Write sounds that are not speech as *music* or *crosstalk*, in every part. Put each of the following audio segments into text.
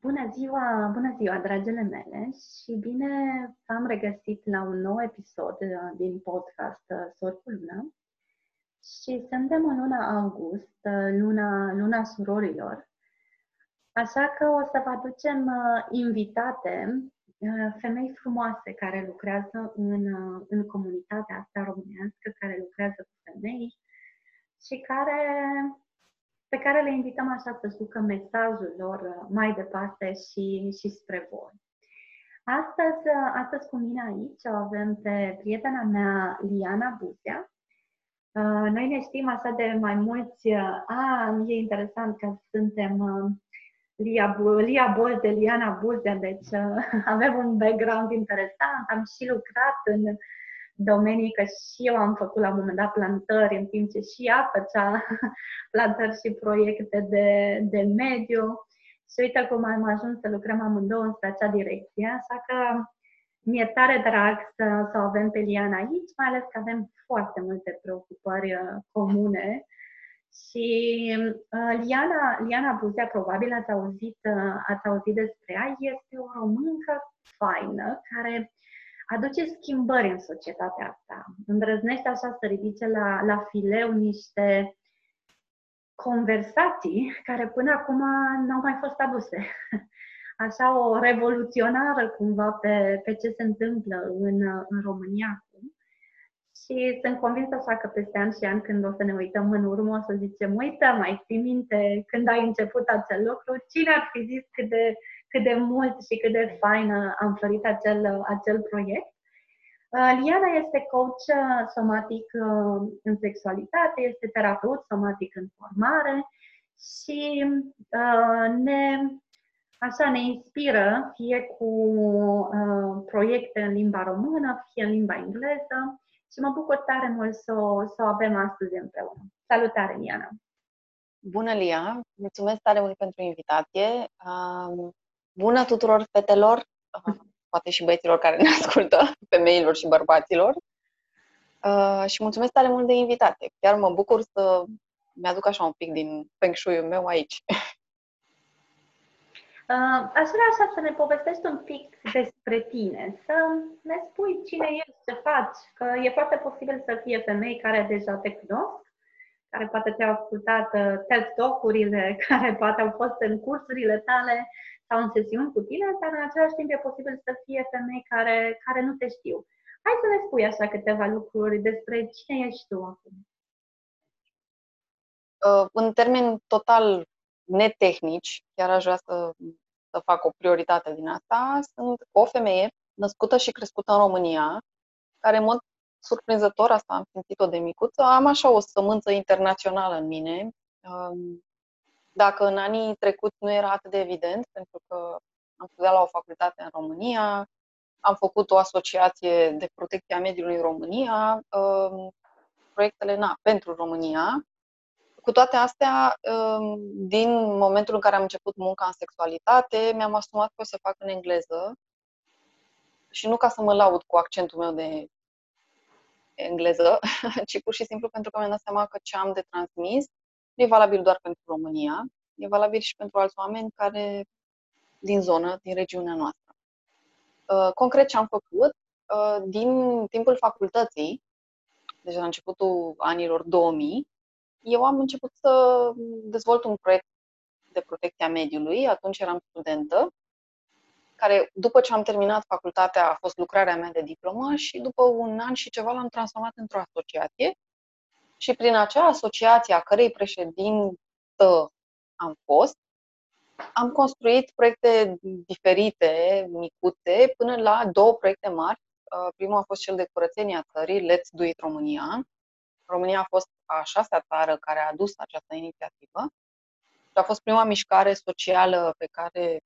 Bună ziua, bună ziua, dragele mele și bine am regăsit la un nou episod uh, din podcast uh, Sor cu Luna. Și suntem în luna august, uh, luna, luna surorilor. Așa că o să vă aducem invitate, femei frumoase care lucrează în, în comunitatea asta românească, care lucrează cu femei și care pe care le invităm așa să ducă mesajul lor uh, mai departe și, și spre voi. Astăzi, uh, astăzi cu mine aici o avem pe prietena mea, Liana Buzea. Uh, noi ne știm așa de mai mulți ani, e interesant că suntem Lia, Lia Bolte, Liana Buzea, deci *laughs* avem un background interesant, am și lucrat în domenii, că și eu am făcut la un moment dat plantări, în timp ce și ea făcea *laughs* plantări și proiecte de, de mediu. Și uite cum am ajuns să lucrăm amândouă în acea direcție, așa că mi-e tare drag să, să o avem pe Liana aici, mai ales că avem foarte multe preocupări uh, comune. Și uh, Liana, Liana Buzea, probabil ați auzit, uh, ați auzit despre ea, este o româncă faină care aduce schimbări în societatea asta. Îndrăznește așa să ridice la, la fileu niște conversații care până acum n-au mai fost aduse. *laughs* Așa o revoluționară cumva pe, pe ce se întâmplă în, în România acum. Și sunt convinsă așa că peste ani și ani, când o să ne uităm în urmă, o să zicem, uite, mai ții minte când ai început acel lucru, cine ar fi zis cât de cât de mult și cât de fain am florit acel, acel proiect. Uh, Liana este coach uh, somatic uh, în sexualitate, este terapeut somatic în formare și ne, așa ne inspiră fie cu proiecte în limba română, fie în limba engleză și mă bucur tare mult să o, să o avem astăzi împreună. Salutare, Liana! Bună, Lia! Mulțumesc tare mult pentru invitație. Bună tuturor fetelor, *laughs* poate și băieților care ne *laughs* ascultă, femeilor și bărbaților. Uh, și mulțumesc tare mult de invitate. Chiar mă bucur să mi-aduc așa un pic din feng shui meu aici. *laughs* Uh, aș vrea așa să ne povestești un pic despre tine, să ne spui cine ești, ce faci, că e foarte posibil să fie femei care deja te cunosc, care poate te-au ascultat uh, TED Talk-urile, care poate au fost în cursurile tale sau în sesiuni cu tine, dar în același timp e posibil să fie femei care, care nu te știu. Hai să ne spui așa câteva lucruri despre cine ești tu acum. Uh, în termeni total netehnici, chiar aș vrea să, să fac o prioritate din asta, sunt o femeie născută și crescută în România, care în mod surprinzător, asta am simțit-o de micuță, am așa o sămânță internațională în mine. Um, dacă în anii trecuți nu era atât de evident, pentru că am studiat la o facultate în România, am făcut o asociație de protecție a mediului în România, um, proiectele na, pentru România. Cu toate astea, um, din momentul în care am început munca în sexualitate, mi-am asumat că o să fac în engleză și nu ca să mă laud cu accentul meu de engleză, *laughs* ci pur și simplu pentru că mi-am dat seama că ce am de transmis nu e valabil doar pentru România, e valabil și pentru alți oameni care din zonă, din regiunea noastră. Uh, concret ce am făcut, uh, din timpul facultății, deci la începutul anilor 2000, eu am început să dezvolt un proiect de protecție a mediului, atunci eram studentă, care după ce am terminat facultatea a fost lucrarea mea de diplomă și după un an și ceva l-am transformat într-o asociație și prin acea asociație a cărei președintă am fost, am construit proiecte diferite, micuțe, până la două proiecte mari. Uh, primul a fost cel de curățenie a țării, Let's Do It România. România a fost a șasea țară care a adus această inițiativă și a fost prima mișcare socială pe care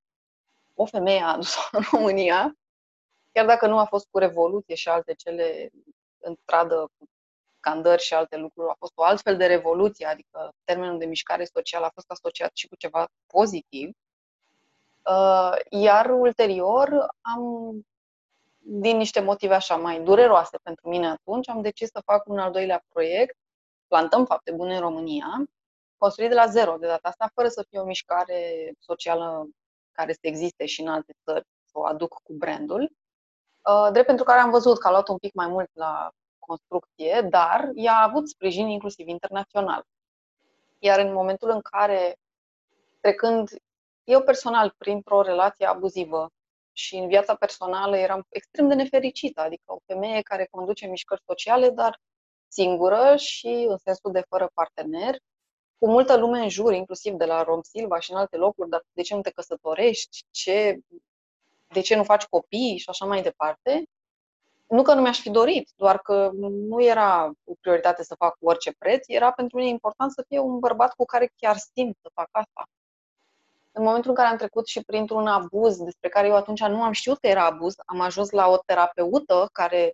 o femeie a adus-o *laughs* în România, chiar dacă nu a fost cu revoluție și alte cele în stradă cu scandări și alte lucruri, a fost o altfel de revoluție, adică termenul de mișcare socială a fost asociat și cu ceva pozitiv. Uh, iar ulterior am, din niște motive așa mai dureroase pentru mine atunci, am decis să fac un al doilea proiect, Plantăm fapte bune în România, construit de la zero de data asta, fără să fie o mișcare socială care să existe și în alte țări, să o aduc cu brandul. Uh, drept pentru care am văzut că a luat un pic mai mult la construcție, dar ea a avut sprijin inclusiv internațional. Iar în momentul în care, trecând eu personal printr-o relație abuzivă și în viața personală eram extrem de nefericită, adică o femeie care conduce mișcări sociale, dar singură și în sensul de fără partener, cu multă lume în jur, inclusiv de la Rom Silva și în alte locuri, dar de ce nu te căsătorești, ce, de ce nu faci copii și așa mai departe. Nu că nu mi-aș fi dorit, doar că nu era o prioritate să fac cu orice preț, era pentru mine important să fie un bărbat cu care chiar simt să fac asta. În momentul în care am trecut și printr-un abuz despre care eu atunci nu am știut că era abuz, am ajuns la o terapeută care,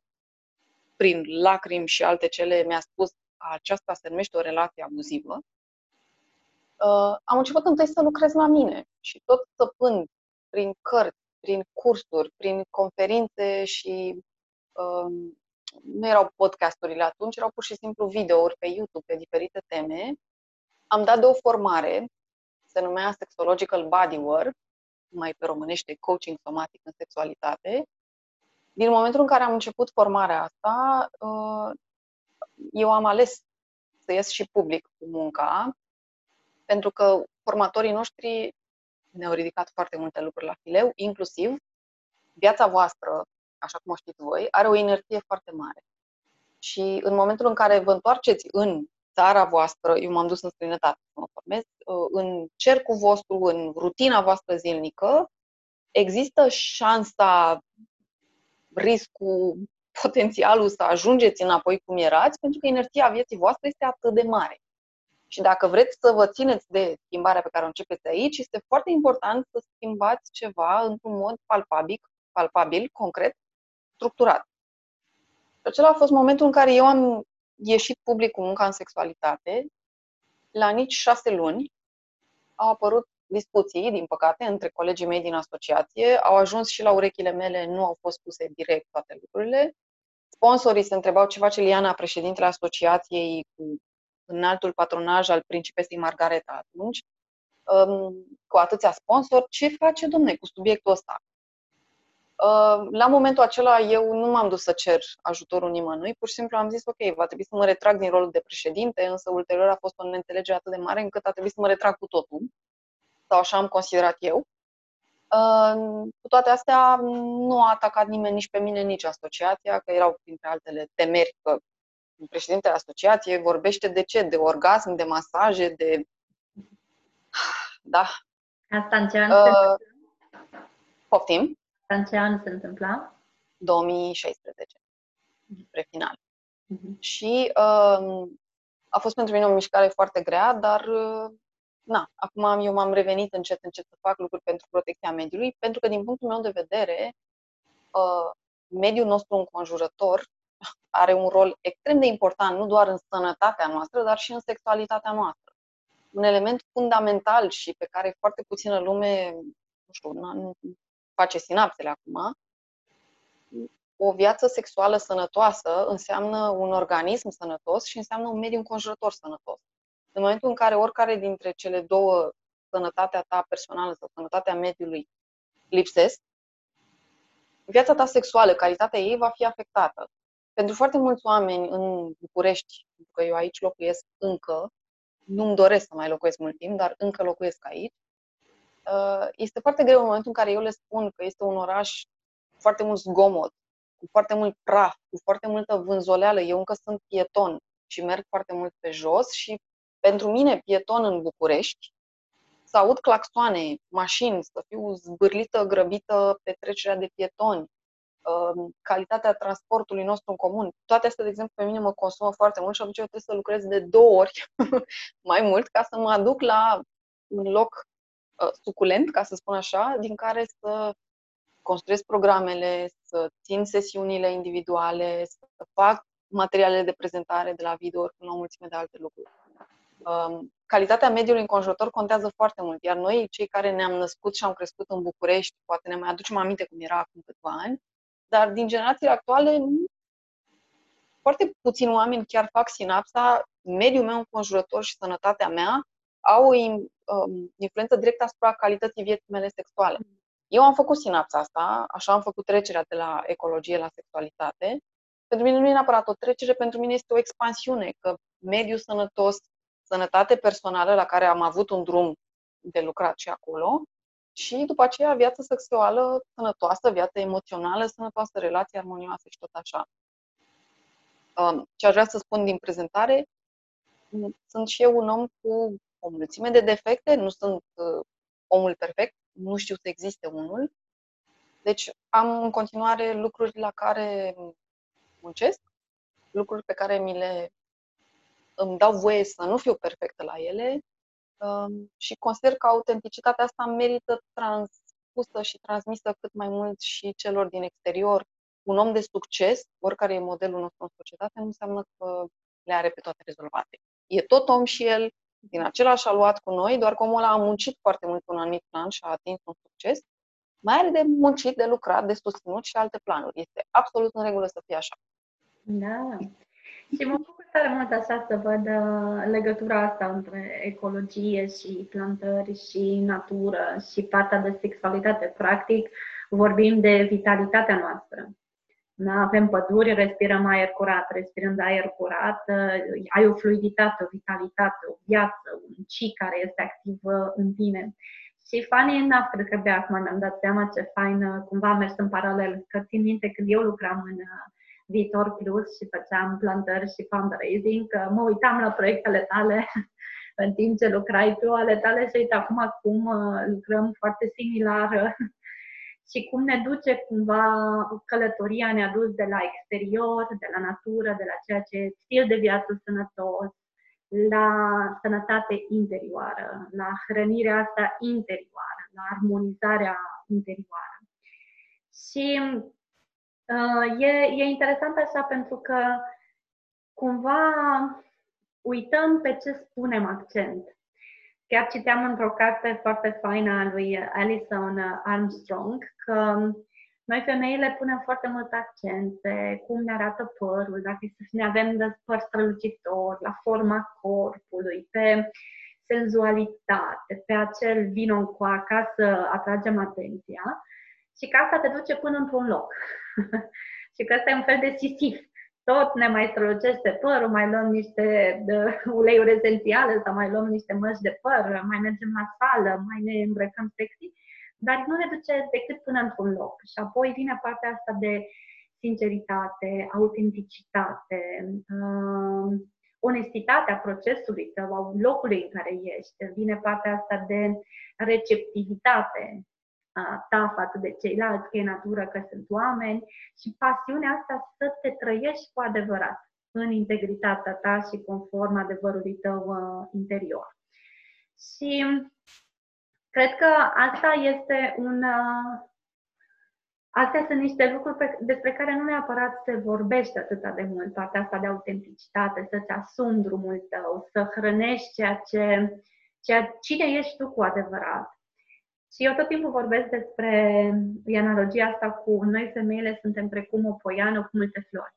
prin lacrimi și alte cele, mi-a spus aceasta se numește o relație abuzivă. Uh, am început întâi să lucrez la mine și tot săpând prin cărți, prin cursuri, prin conferințe și uh, nu erau podcasturile atunci, erau pur și simplu videouri pe YouTube pe diferite teme. Am dat de o formare se numea Sexological Bodywork, mai pe românește coaching somatic în sexualitate. Din momentul în care am început formarea asta, uh, eu am ales să ies și public cu munca, pentru că formatorii noștri ne-au ridicat foarte multe lucruri la fileu, inclusiv viața voastră, așa cum o știți voi, are o inerție foarte mare. Și în momentul în care vă întoarceți în țara voastră, eu m-am dus în străinătate să mă formez, uh, în cercul vostru, în rutina voastră zilnică, există șansa, riscul, potențialul să ajungeți înapoi cum erați, pentru că inerția vieții voastre este atât de mare. Și dacă vreți să vă țineți de schimbarea pe care o începeți aici, este foarte important să schimbați ceva într-un mod palpabil, palpabil, concret, structurat. Acela a fost momentul în care eu am ieșit public cu munca în sexualitate, la nici șase luni au apărut discuții, din păcate, între colegii mei din asociație, au ajuns și la urechile mele, nu au fost puse direct toate lucrurile. Sponsorii se întrebau ce face Liana, președintele asociației, cu înaltul patronaj al principesei Margareta atunci, um, cu atâția sponsori, ce face, domne, cu subiectul ăsta? Uh, la momentul acela eu nu m-am dus să cer ajutorul nimănui, pur și simplu am zis ok, va trebui să mă retrag din rolul de președinte, însă ulterior a fost o neînțelegere atât de mare încât a trebuit să mă retrag cu totul, sau așa am considerat eu. Uh, cu toate astea, nu a atacat nimeni nici pe mine, nici asociația, că erau printre altele temeri că președintele asociației vorbește de ce? De orgasm, de masaje, de... *sighs* Da. Asta în ce an uh, Poftim? În ce an se întâmpla? 2016, spre final. Uh-huh. Și uh, a fost pentru mine o mișcare foarte grea, dar uh, na, acum eu m-am revenit încet, încet să fac lucruri pentru protecția mediului, pentru că din punctul meu de vedere, uh, mediul nostru înconjurător are un rol extrem de important, nu doar în sănătatea noastră, dar și în sexualitatea noastră. Un element fundamental și pe care foarte puțină lume, nu știu, nu, face sinapsele acum, o viață sexuală sănătoasă înseamnă un organism sănătos și înseamnă un mediu înconjurător sănătos. În momentul în care oricare dintre cele două, sănătatea ta personală sau sănătatea mediului, lipsesc, viața ta sexuală, calitatea ei va fi afectată. Pentru foarte mulți oameni în București, pentru că eu aici locuiesc încă, nu-mi doresc să mai locuiesc mult timp, dar încă locuiesc aici, Uh, este foarte greu în momentul în care eu le spun că este un oraș cu foarte mult zgomot, cu foarte mult praf, cu foarte multă vânzoleală. Eu încă sunt pieton și merg foarte mult pe jos și pentru mine, pieton în București, să aud claxoane, mașini, să fiu zbârlită, grăbită pe trecerea de pietoni, uh, calitatea transportului nostru în comun. Toate astea, de exemplu, pe mine mă consumă foarte mult și atunci eu trebuie să lucrez de două ori *laughs* mai mult ca să mă aduc la un loc Uh, suculent, ca să spun așa, din care să construiesc programele, să țin sesiunile individuale, să fac materialele de prezentare de la video cu o mulțime de alte lucruri. Um, calitatea mediului înconjurător contează foarte mult, iar noi, cei care ne-am născut și am crescut în București, poate ne mai aducem aminte cum era acum câțiva ani, dar din generațiile actuale, foarte puțini oameni chiar fac sinapsa, mediul meu înconjurător și sănătatea mea au o um, influență directă asupra calității vieții mele sexuale. Eu am făcut sinapsa asta, așa am făcut trecerea de la ecologie la sexualitate. Pentru mine nu e neapărat o trecere, pentru mine este o expansiune, că mediul sănătos, sănătate personală la care am avut un drum de lucrat și acolo, și după aceea viață sexuală sănătoasă, viață emoțională sănătoasă, relații armonioase și tot așa. Um, ce aș vrea să spun din prezentare, sunt și eu un om cu o mulțime de defecte, nu sunt uh, omul perfect, nu știu să existe unul. Deci am în continuare lucruri la care muncesc, lucruri pe care mi le îmi dau voie să nu fiu perfectă la ele um, și consider că autenticitatea asta merită transpusă și transmisă cât mai mult și celor din exterior. Un om de succes, oricare e modelul nostru în societate, nu înseamnă că le are pe toate rezolvate. E tot om și el, din același aluat cu noi, doar că omul ăla a muncit foarte mult pe un anumit plan și a atins un succes, mai are de muncit, de lucrat, de susținut și alte planuri. Este absolut în regulă să fie așa. Da. Și mă bucur tare mult așa să văd uh, legătura asta între ecologie și plantări și natură și partea de sexualitate. Practic, vorbim de vitalitatea noastră. Da? Avem păduri, respirăm aer curat, respirând aer curat, uh, ai o fluiditate, o vitalitate, o viață, un ci care este activ în tine. Și funny enough, cred că de acum mi-am dat seama ce fain uh, cumva am mers în paralel, că țin minte când eu lucram în uh, Viitor Plus și făceam plantări și fundraising, că mă uitam la proiectele tale *laughs* în timp ce lucrai tu ale tale și uite acum cum lucrăm foarte similar *laughs* și cum ne duce cumva călătoria, ne-a dus de la exterior, de la natură, de la ceea ce e stil de viață sănătos, la sănătate interioară, la hrănirea asta interioară, la armonizarea interioară. Și uh, e, e interesant așa pentru că cumva uităm pe ce spunem accent. Chiar citeam într-o carte foarte faină a lui Alison Armstrong că noi femeile punem foarte mult accent pe cum ne arată părul, dacă să ne avem de păr strălucitor, la forma corpului, pe senzualitate, pe acel vino cu ca să atragem atenția și că asta te duce până într-un loc. *laughs* și că ăsta e un fel de sisif tot ne mai strălucește părul, mai luăm niște uleiuri esențiale sau mai luăm niște măști de păr, mai mergem la sală, mai ne îmbrăcăm sexy, dar nu ne duce decât până într-un loc. Și apoi vine partea asta de sinceritate, autenticitate, uh, onestitatea procesului tău, a locului în care ești. Vine partea asta de receptivitate, ta față de ceilalți, că e natură, că sunt oameni și pasiunea asta să te trăiești cu adevărat în integritatea ta și conform adevărului tău uh, interior. Și cred că asta este un. Uh, astea sunt niște lucruri pe, despre care nu neapărat se vorbește atât de mult, partea asta de autenticitate, să-ți asumi drumul tău, să hrănești ceea ce, ceea, cine ești tu cu adevărat. Și eu tot timpul vorbesc despre analogia asta cu noi femeile suntem precum o poiană cu multe flori.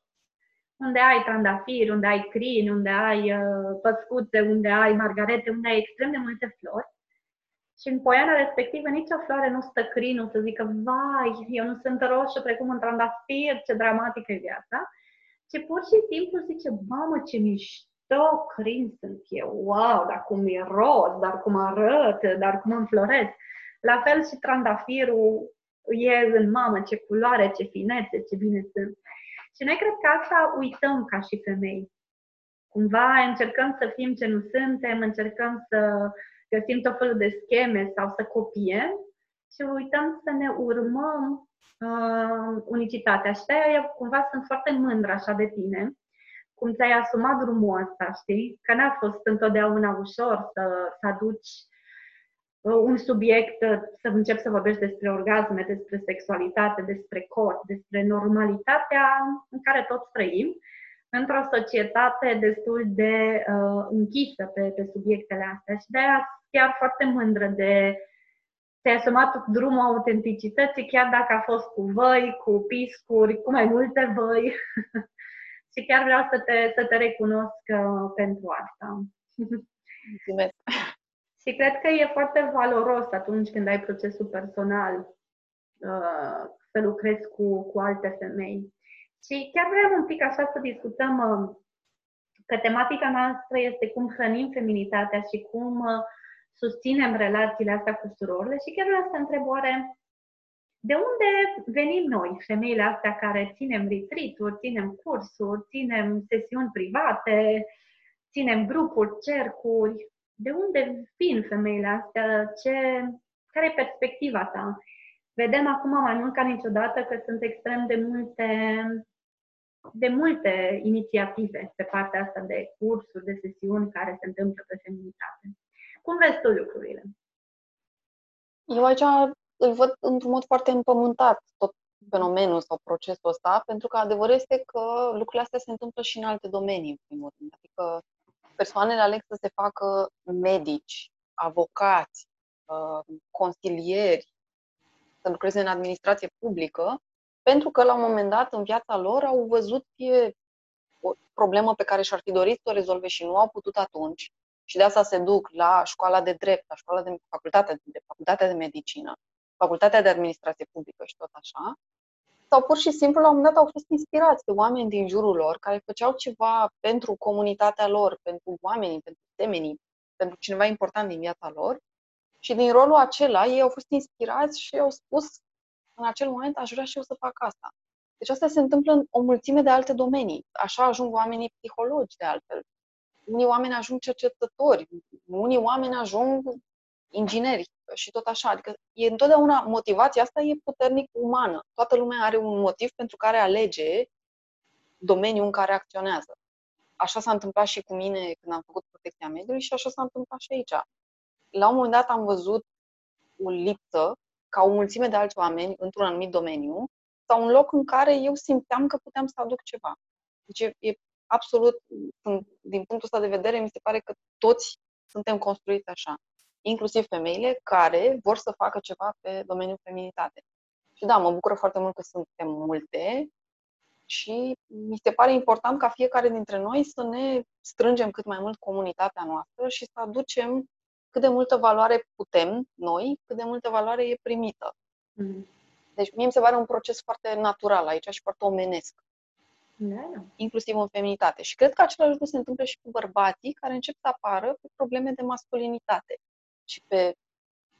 Unde ai trandafiri, unde ai crini, unde ai uh, păscuțe, unde ai margarete, unde ai extrem de multe flori. Și în poiana respectivă nicio floare nu stă crinul să zică, vai, eu nu sunt roșu precum un trandafir, ce dramatică e viața. Ci pur și simplu zice, mamă, ce mișto crin sunt eu, wow, dar cum miros, dar cum arăt, dar cum înfloresc. La fel și trandafirul e în mamă, ce culoare, ce finețe, ce bine sunt. Și noi cred că asta uităm ca și femei. Cumva încercăm să fim ce nu suntem, încercăm să găsim tot felul de scheme sau să copiem și uităm să ne urmăm uh, unicitatea. Și de eu cumva sunt foarte mândră așa de tine, cum ți-ai asumat drumul ăsta, știi? Că n-a fost întotdeauna ușor să, să aduci Uh, un subiect, uh, să încep să vorbești despre orgasme, despre sexualitate, despre corp, despre normalitatea în care toți trăim, într-o societate destul de uh, închisă pe, pe subiectele astea. Și de-aia chiar foarte mândră de te-ai asumat drumul autenticității, chiar dacă a fost cu voi, cu piscuri, cu mai multe voi. *laughs* și chiar vreau să te, să te recunosc uh, pentru asta. *laughs* Mulțumesc! Și cred că e foarte valoros atunci când ai procesul personal uh, să lucrezi cu, cu alte femei. Și chiar vreau un pic așa să discutăm uh, că tematica noastră este cum hrănim feminitatea și cum uh, susținem relațiile astea cu surorile și chiar vreau să întreb oare de unde venim noi, femeile astea care ținem retreat ținem cursuri, ținem sesiuni private, ținem grupuri, cercuri, de unde vin femeile astea? Ce, care e perspectiva ta? Vedem acum mai mult ca niciodată că sunt extrem de multe de multe inițiative pe partea asta de cursuri, de sesiuni care se întâmplă pe feminitate. Cum vezi tu lucrurile? Eu aici îl văd într-un mod foarte împământat tot fenomenul sau procesul ăsta, pentru că adevărul este că lucrurile astea se întâmplă și în alte domenii, în primul rând. Adică persoanele aleg să se facă medici, avocați, uh, consilieri, să lucreze în administrație publică, pentru că la un moment dat în viața lor au văzut fie o problemă pe care și-ar fi dorit să o rezolve și nu au putut atunci, și de asta se duc la școala de drept, la școala de facultatea de drept, facultatea de medicină, facultatea de administrație publică și tot așa, sau pur și simplu la un moment dat au fost inspirați de oameni din jurul lor care făceau ceva pentru comunitatea lor, pentru oamenii, pentru semenii, pentru cineva important din viața lor și din rolul acela ei au fost inspirați și au spus în acel moment aș vrea și eu să fac asta. Deci asta se întâmplă în o mulțime de alte domenii. Așa ajung oamenii psihologi de altfel. Unii oameni ajung cercetători, unii oameni ajung ingineri și tot așa. Adică e întotdeauna motivația asta e puternic umană. Toată lumea are un motiv pentru care alege domeniul în care acționează. Așa s-a întâmplat și cu mine când am făcut protecția mediului și așa s-a întâmplat și aici. La un moment dat am văzut o lipsă ca o mulțime de alți oameni într-un anumit domeniu sau un loc în care eu simțeam că puteam să aduc ceva. Deci e, e absolut, din punctul ăsta de vedere, mi se pare că toți suntem construiți așa inclusiv femeile care vor să facă ceva pe domeniul feminitate. Și da, mă bucură foarte mult că suntem multe și mi se pare important ca fiecare dintre noi să ne strângem cât mai mult comunitatea noastră și să aducem cât de multă valoare putem noi, cât de multă valoare e primită. Mm. Deci mie mi se pare un proces foarte natural aici și foarte omenesc. Da. Inclusiv în feminitate. Și cred că același lucru se întâmplă și cu bărbații care încep să apară pe probleme de masculinitate și pe,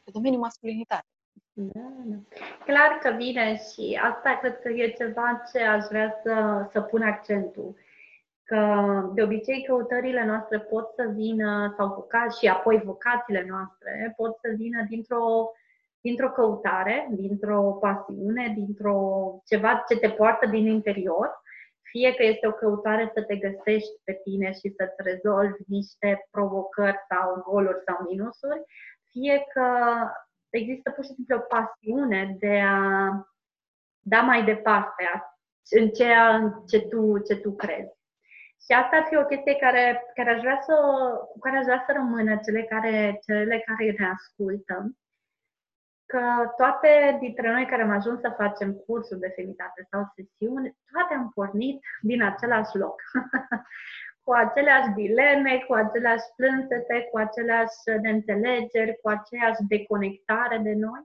pe domeniul masculinitate. Da, da. Clar că vine și asta cred că e ceva ce aș vrea să, să pun accentul. Că de obicei căutările noastre pot să vină, sau vocați și apoi vocațiile noastre pot să vină dintr-o, dintr-o căutare, dintr-o pasiune, dintr-o ceva ce te poartă din interior, fie că este o căutare să te găsești pe tine și să-ți rezolvi niște provocări sau goluri sau minusuri, fie că există pur și simplu o pasiune de a da mai departe în ceea ce tu, ce tu crezi. Și asta ar fi o chestie care, care aș vrea să, cu care aș vrea să rămână cele care, cele care ne ascultă că toate dintre noi care am ajuns să facem cursuri de feminitate sau sesiuni, toate am pornit din același loc. *laughs* cu aceleași dileme, cu aceleași plânsete, cu aceleași neînțelegeri, cu aceeași deconectare de noi.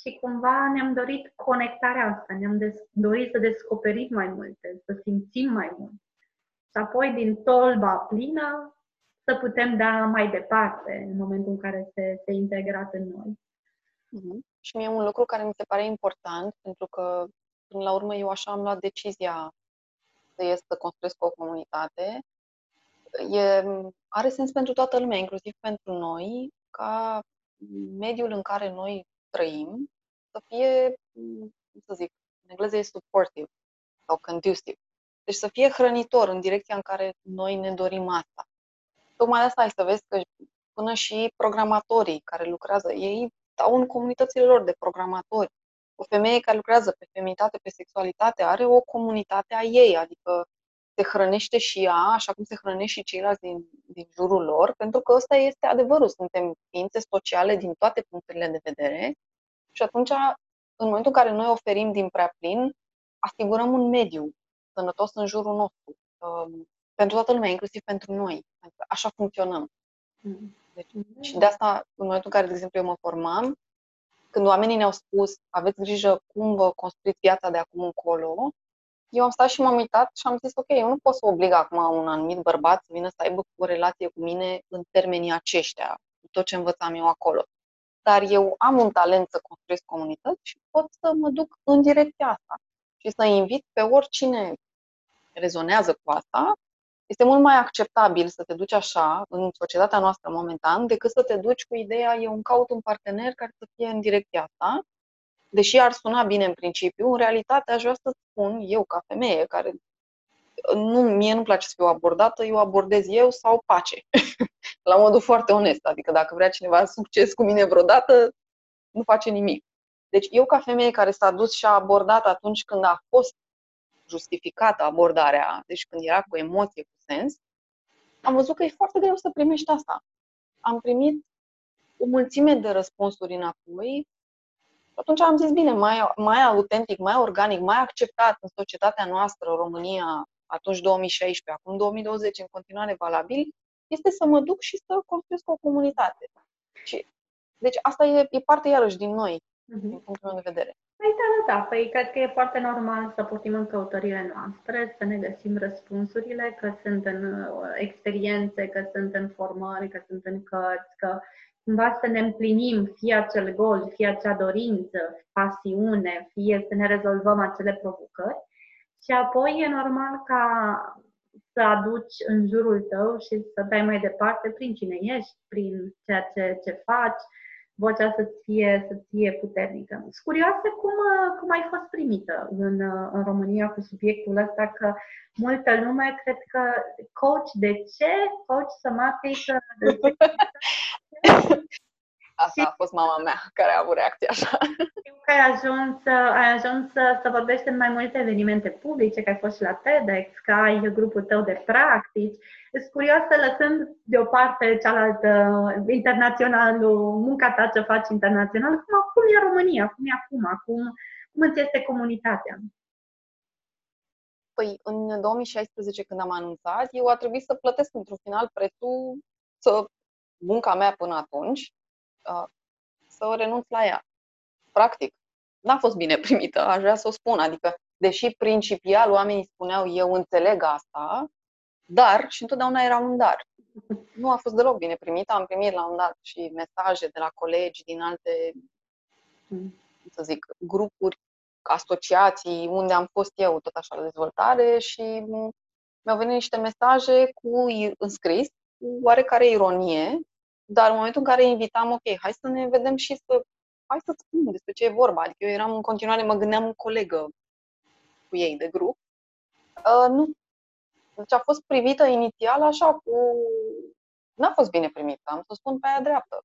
Și cumva ne-am dorit conectarea asta, ne-am des- dorit să descoperim mai multe, să simțim mai mult. Și apoi din tolba plină să putem da mai departe în momentul în care se, se integrat în noi. Mm-hmm. Și mie un lucru care mi se pare important, pentru că, până la urmă, eu așa am luat decizia să ies să construiesc o comunitate, e, are sens pentru toată lumea, inclusiv pentru noi, ca mediul în care noi trăim să fie, cum să zic, în engleză e supportive sau conducive. Deci să fie hrănitor în direcția în care noi ne dorim asta. Tocmai de asta ai să vezi că până și programatorii care lucrează, ei stau în comunitățile lor de programatori. O femeie care lucrează pe feminitate, pe sexualitate, are o comunitate a ei, adică se hrănește și ea, așa cum se hrănește și ceilalți din, din jurul lor, pentru că ăsta este adevărul. Suntem ființe sociale din toate punctele de vedere și atunci, în momentul în care noi oferim din prea plin, asigurăm un mediu sănătos în jurul nostru, um, pentru toată lumea, inclusiv pentru noi. Așa funcționăm. Mm. Deci, mm-hmm. Și de asta, în momentul în care, de exemplu, eu mă formam, când oamenii ne-au spus aveți grijă cum vă construiți viața de acum încolo, eu am stat și m-am uitat și am zis, ok, eu nu pot să oblig acum un anumit bărbat să vină să aibă o relație cu mine în termenii aceștia, cu tot ce învățam eu acolo. Dar eu am un talent să construiesc comunități și pot să mă duc în direcția asta și să invit pe oricine rezonează cu asta. Este mult mai acceptabil să te duci așa în societatea noastră momentan decât să te duci cu ideea eu îmi caut un partener care să fie în direcția asta deși ar suna bine în principiu, în realitate aș vrea să spun eu ca femeie care nu, mie nu-mi place să fiu abordată, eu abordez eu sau pace. *laughs* La modul foarte onest. Adică dacă vrea cineva succes cu mine vreodată, nu face nimic. Deci eu ca femeie care s-a dus și a abordat atunci când a fost justificată abordarea, deci când era cu emoție, cu sens, am văzut că e foarte greu să primești asta. Am primit o mulțime de răspunsuri înapoi atunci am zis, bine, mai, mai autentic, mai organic, mai acceptat în societatea noastră, România, atunci 2016, acum 2020, în continuare valabil, este să mă duc și să construiesc o comunitate. Și, deci asta e, e parte iarăși din noi, uh-huh. din punctul meu de vedere. Păi da, da, da. Păi cred că e foarte normal să portim în căutările noastre, să ne găsim răspunsurile, că sunt în uh, experiențe, că sunt în formări, că sunt în cărți, că cumva să ne împlinim fie acel gol, fie acea dorință, pasiune, fie să ne rezolvăm acele provocări. Și apoi e normal ca să aduci în jurul tău și să dai mai departe prin cine ești, prin ceea ce, ce faci, vocea să-ți fie, să fie puternică. Sunt curioasă cum, cum ai fost primită în, în România cu subiectul ăsta, că multă lume cred că coach de ce, coach somatic, de ce? *laughs* Asta a fost mama mea care a avut reacția așa. Știu că ai ajuns, ai ajuns să, să vorbești în mai multe evenimente publice, că ai fost și la TEDx, că ai grupul tău de practici. Sunt curioasă, lăsând deoparte cealaltă internaționalul, munca ta ce faci internațional, cum, cum e România, cum e acum, cum, cum îți este comunitatea? Păi, în 2016, când am anunțat, eu a trebuit să plătesc într-un final prețul să munca mea până atunci, uh, să renunț la ea. Practic, n-a fost bine primită, aș vrea să o spun. Adică, deși principial oamenii spuneau eu înțeleg asta, dar, și întotdeauna era un dar. Nu a fost deloc bine primită. Am primit la un dat și mesaje de la colegi din alte, să zic, grupuri, asociații unde am fost eu tot așa la dezvoltare și mi-au venit niște mesaje cu înscris, cu oarecare ironie, dar în momentul în care invitam, ok, hai să ne vedem și să, hai să spun despre ce e vorba. Adică eu eram în continuare, mă gândeam colegă cu ei de grup. Uh, nu. Deci a fost privită inițial așa cu... N-a fost bine primită, am să spun pe aia dreaptă,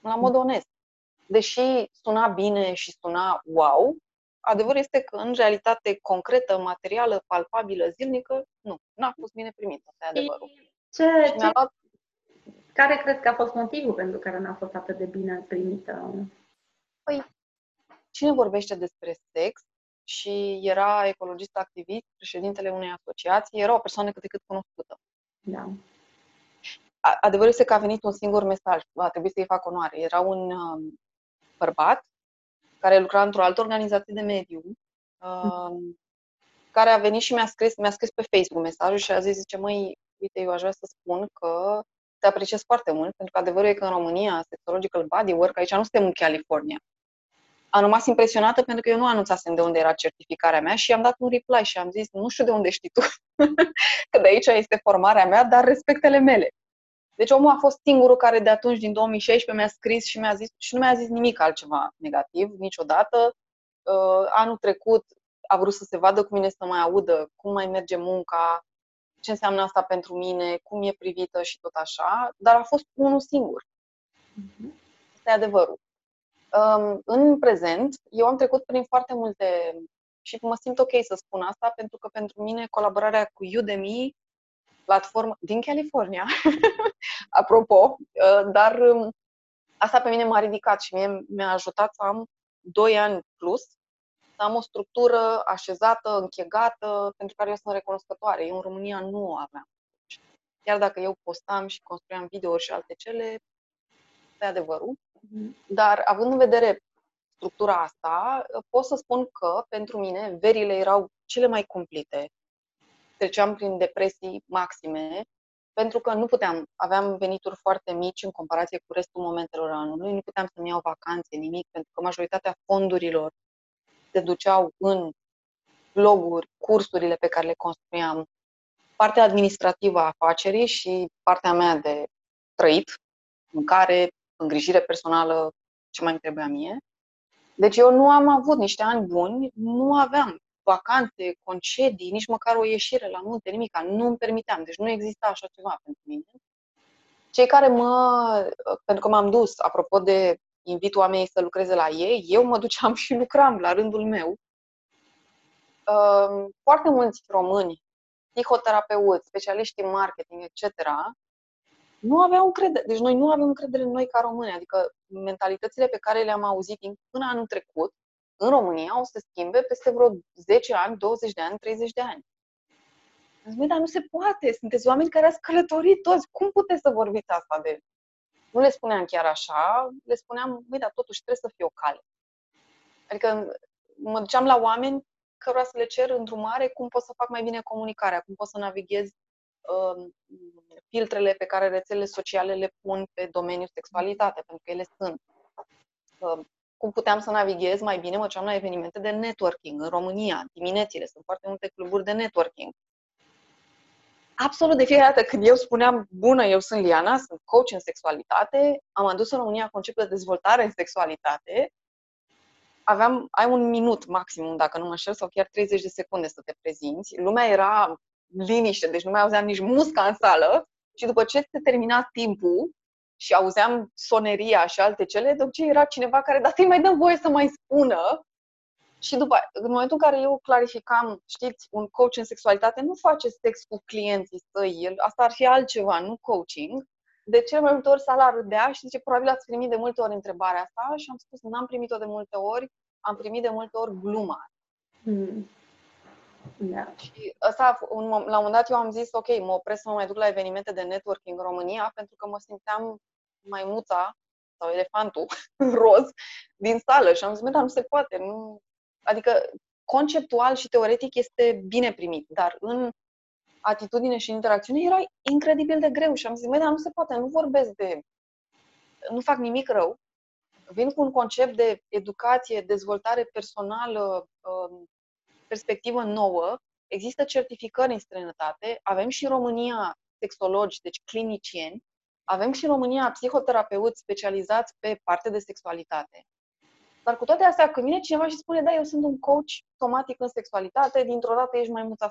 la mod onest. Deși suna bine și suna wow, adevărul este că în realitate concretă, materială, palpabilă, zilnică, nu, n-a fost bine primită, asta e adevărul. Ce, ce, luat care crezi că a fost motivul pentru care n-a fost atât de bine primită? Păi, cine vorbește despre sex și era ecologist activist, președintele unei asociații, era o persoană cât de cât cunoscută. Da. Adevărul este că a venit un singur mesaj, a trebuit să-i fac onoare. Era un um, bărbat care lucra într-o altă organizație de mediu, um, care a venit și mi-a scris, mi-a scris pe Facebook mesajul și a zis, zice, măi, uite, eu aș vrea să spun că te apreciez foarte mult, pentru că adevărul e că în România, Sexological Bodywork, aici nu suntem în California. Am rămas impresionată pentru că eu nu anunțasem de unde era certificarea mea și am dat un reply și am zis, nu știu de unde știi tu, *laughs* că de aici este formarea mea, dar respectele mele. Deci omul a fost singurul care de atunci, din 2016, mi-a scris și mi-a zis și nu mi-a zis nimic altceva negativ, niciodată. Uh, anul trecut a vrut să se vadă cu mine, să mai audă cum mai merge munca, ce înseamnă asta pentru mine, cum e privită și tot așa, dar a fost unul singur. Uh-huh. Asta e adevărul. Um, în prezent, eu am trecut prin foarte multe și mă simt ok să spun asta, pentru că pentru mine colaborarea cu Udemy, platformă din California, *laughs* apropo, uh, dar um, asta pe mine m-a ridicat și mie mi-a ajutat să am 2 ani plus să am o structură așezată, închegată, pentru care eu sunt recunoscătoare. Eu în România nu o aveam. chiar dacă eu postam și construiam videouri și alte cele, pe adevărul. Mhm. Dar având în vedere structura asta, pot să spun că pentru mine verile erau cele mai cumplite. Treceam prin depresii maxime, pentru că nu puteam, aveam venituri foarte mici în comparație cu restul momentelor anului, nu puteam să-mi iau vacanțe, nimic, pentru că majoritatea fondurilor se duceau în bloguri, cursurile pe care le construiam, partea administrativă a afacerii și partea mea de trăit, mâncare, îngrijire personală, ce mai îmi trebuia mie. Deci eu nu am avut niște ani buni, nu aveam vacanțe, concedii, nici măcar o ieșire la munte, nimic. Nu îmi permiteam. Deci nu exista așa ceva pentru mine. Cei care mă, pentru că m-am dus, apropo de invit oamenii să lucreze la ei, eu mă duceam și lucram la rândul meu. Ehm, foarte mulți români, psihoterapeuți, specialiști în marketing, etc., nu aveau încredere. Deci noi nu avem încredere în noi ca români. Adică mentalitățile pe care le-am auzit până anul trecut în România o să se schimbe peste vreo 10 ani, 20 de ani, 30 de ani. Zic, dar nu se poate, sunteți oameni care ați călătorit toți, cum puteți să vorbiți asta de... Nu le spuneam chiar așa, le spuneam, băi, dar totuși trebuie să fie o cale. Adică mă duceam la oameni cărora să le cer îndrumare cum pot să fac mai bine comunicarea, cum pot să navighez uh, filtrele pe care rețelele sociale le pun pe domeniul sexualitate, pentru că ele sunt. Uh, cum puteam să navighez mai bine, mă duceam la evenimente de networking în România, diminețile, sunt foarte multe cluburi de networking. Absolut de fiecare dată când eu spuneam, bună, eu sunt Liana, sunt coach în sexualitate, am adus în România conceptul de dezvoltare în sexualitate, aveam, ai un minut maximum, dacă nu mă înșel, sau chiar 30 de secunde să te prezinți. Lumea era liniște, deci nu mai auzeam nici musca în sală și după ce se termina timpul, și auzeam soneria și alte cele, de ce era cineva care, dar să-i mai dăm voie să mai spună. Și după, în momentul în care eu clarificam, știți, un coach în sexualitate nu face sex cu clienții săi, el, asta ar fi altceva, nu coaching. De cele mai multe ori sala râdea și zice, probabil ați primit de multe ori întrebarea asta și am spus, n-am primit-o de multe ori, am primit de multe ori gluma. Mm. Da. Și asta, un, la un moment dat eu am zis, ok, mă opresc să mă mai duc la evenimente de networking în România, pentru că mă simțeam maimuța sau elefantul *laughs* roz din sală și am zis, dar nu se poate. Nu... Adică, conceptual și teoretic este bine primit, dar în atitudine și interacțiune era incredibil de greu și am zis, dar nu se poate, nu vorbesc de... nu fac nimic rău, vin cu un concept de educație, dezvoltare personală, um, perspectivă nouă, există certificări în străinătate, avem și în România sexologi, deci clinicieni, avem și în România psihoterapeuți specializați pe parte de sexualitate. Dar cu toate astea, când vine cineva și spune, da, eu sunt un coach somatic în sexualitate, dintr-o dată ești mai mulți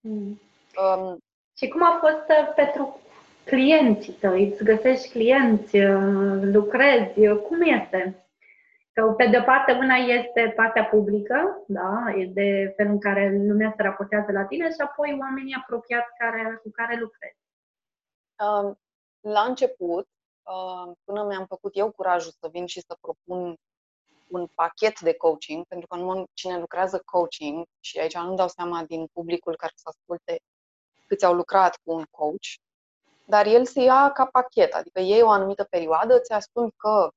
Mm. Um, și cum a fost uh, pentru clienții tăi? Îți găsești clienți, uh, lucrezi, cum este? Că pe de o parte una este partea publică, da, e de felul în care lumea se raportează la tine și apoi oamenii apropiați care, cu care lucrezi. Um, la început, uh, până mi-am făcut eu curajul să vin și să propun un pachet de coaching, pentru că nu cine lucrează coaching, și aici nu dau seama din publicul care să asculte câți au lucrat cu un coach, dar el se ia ca pachet, adică iei o anumită perioadă, îți asumi că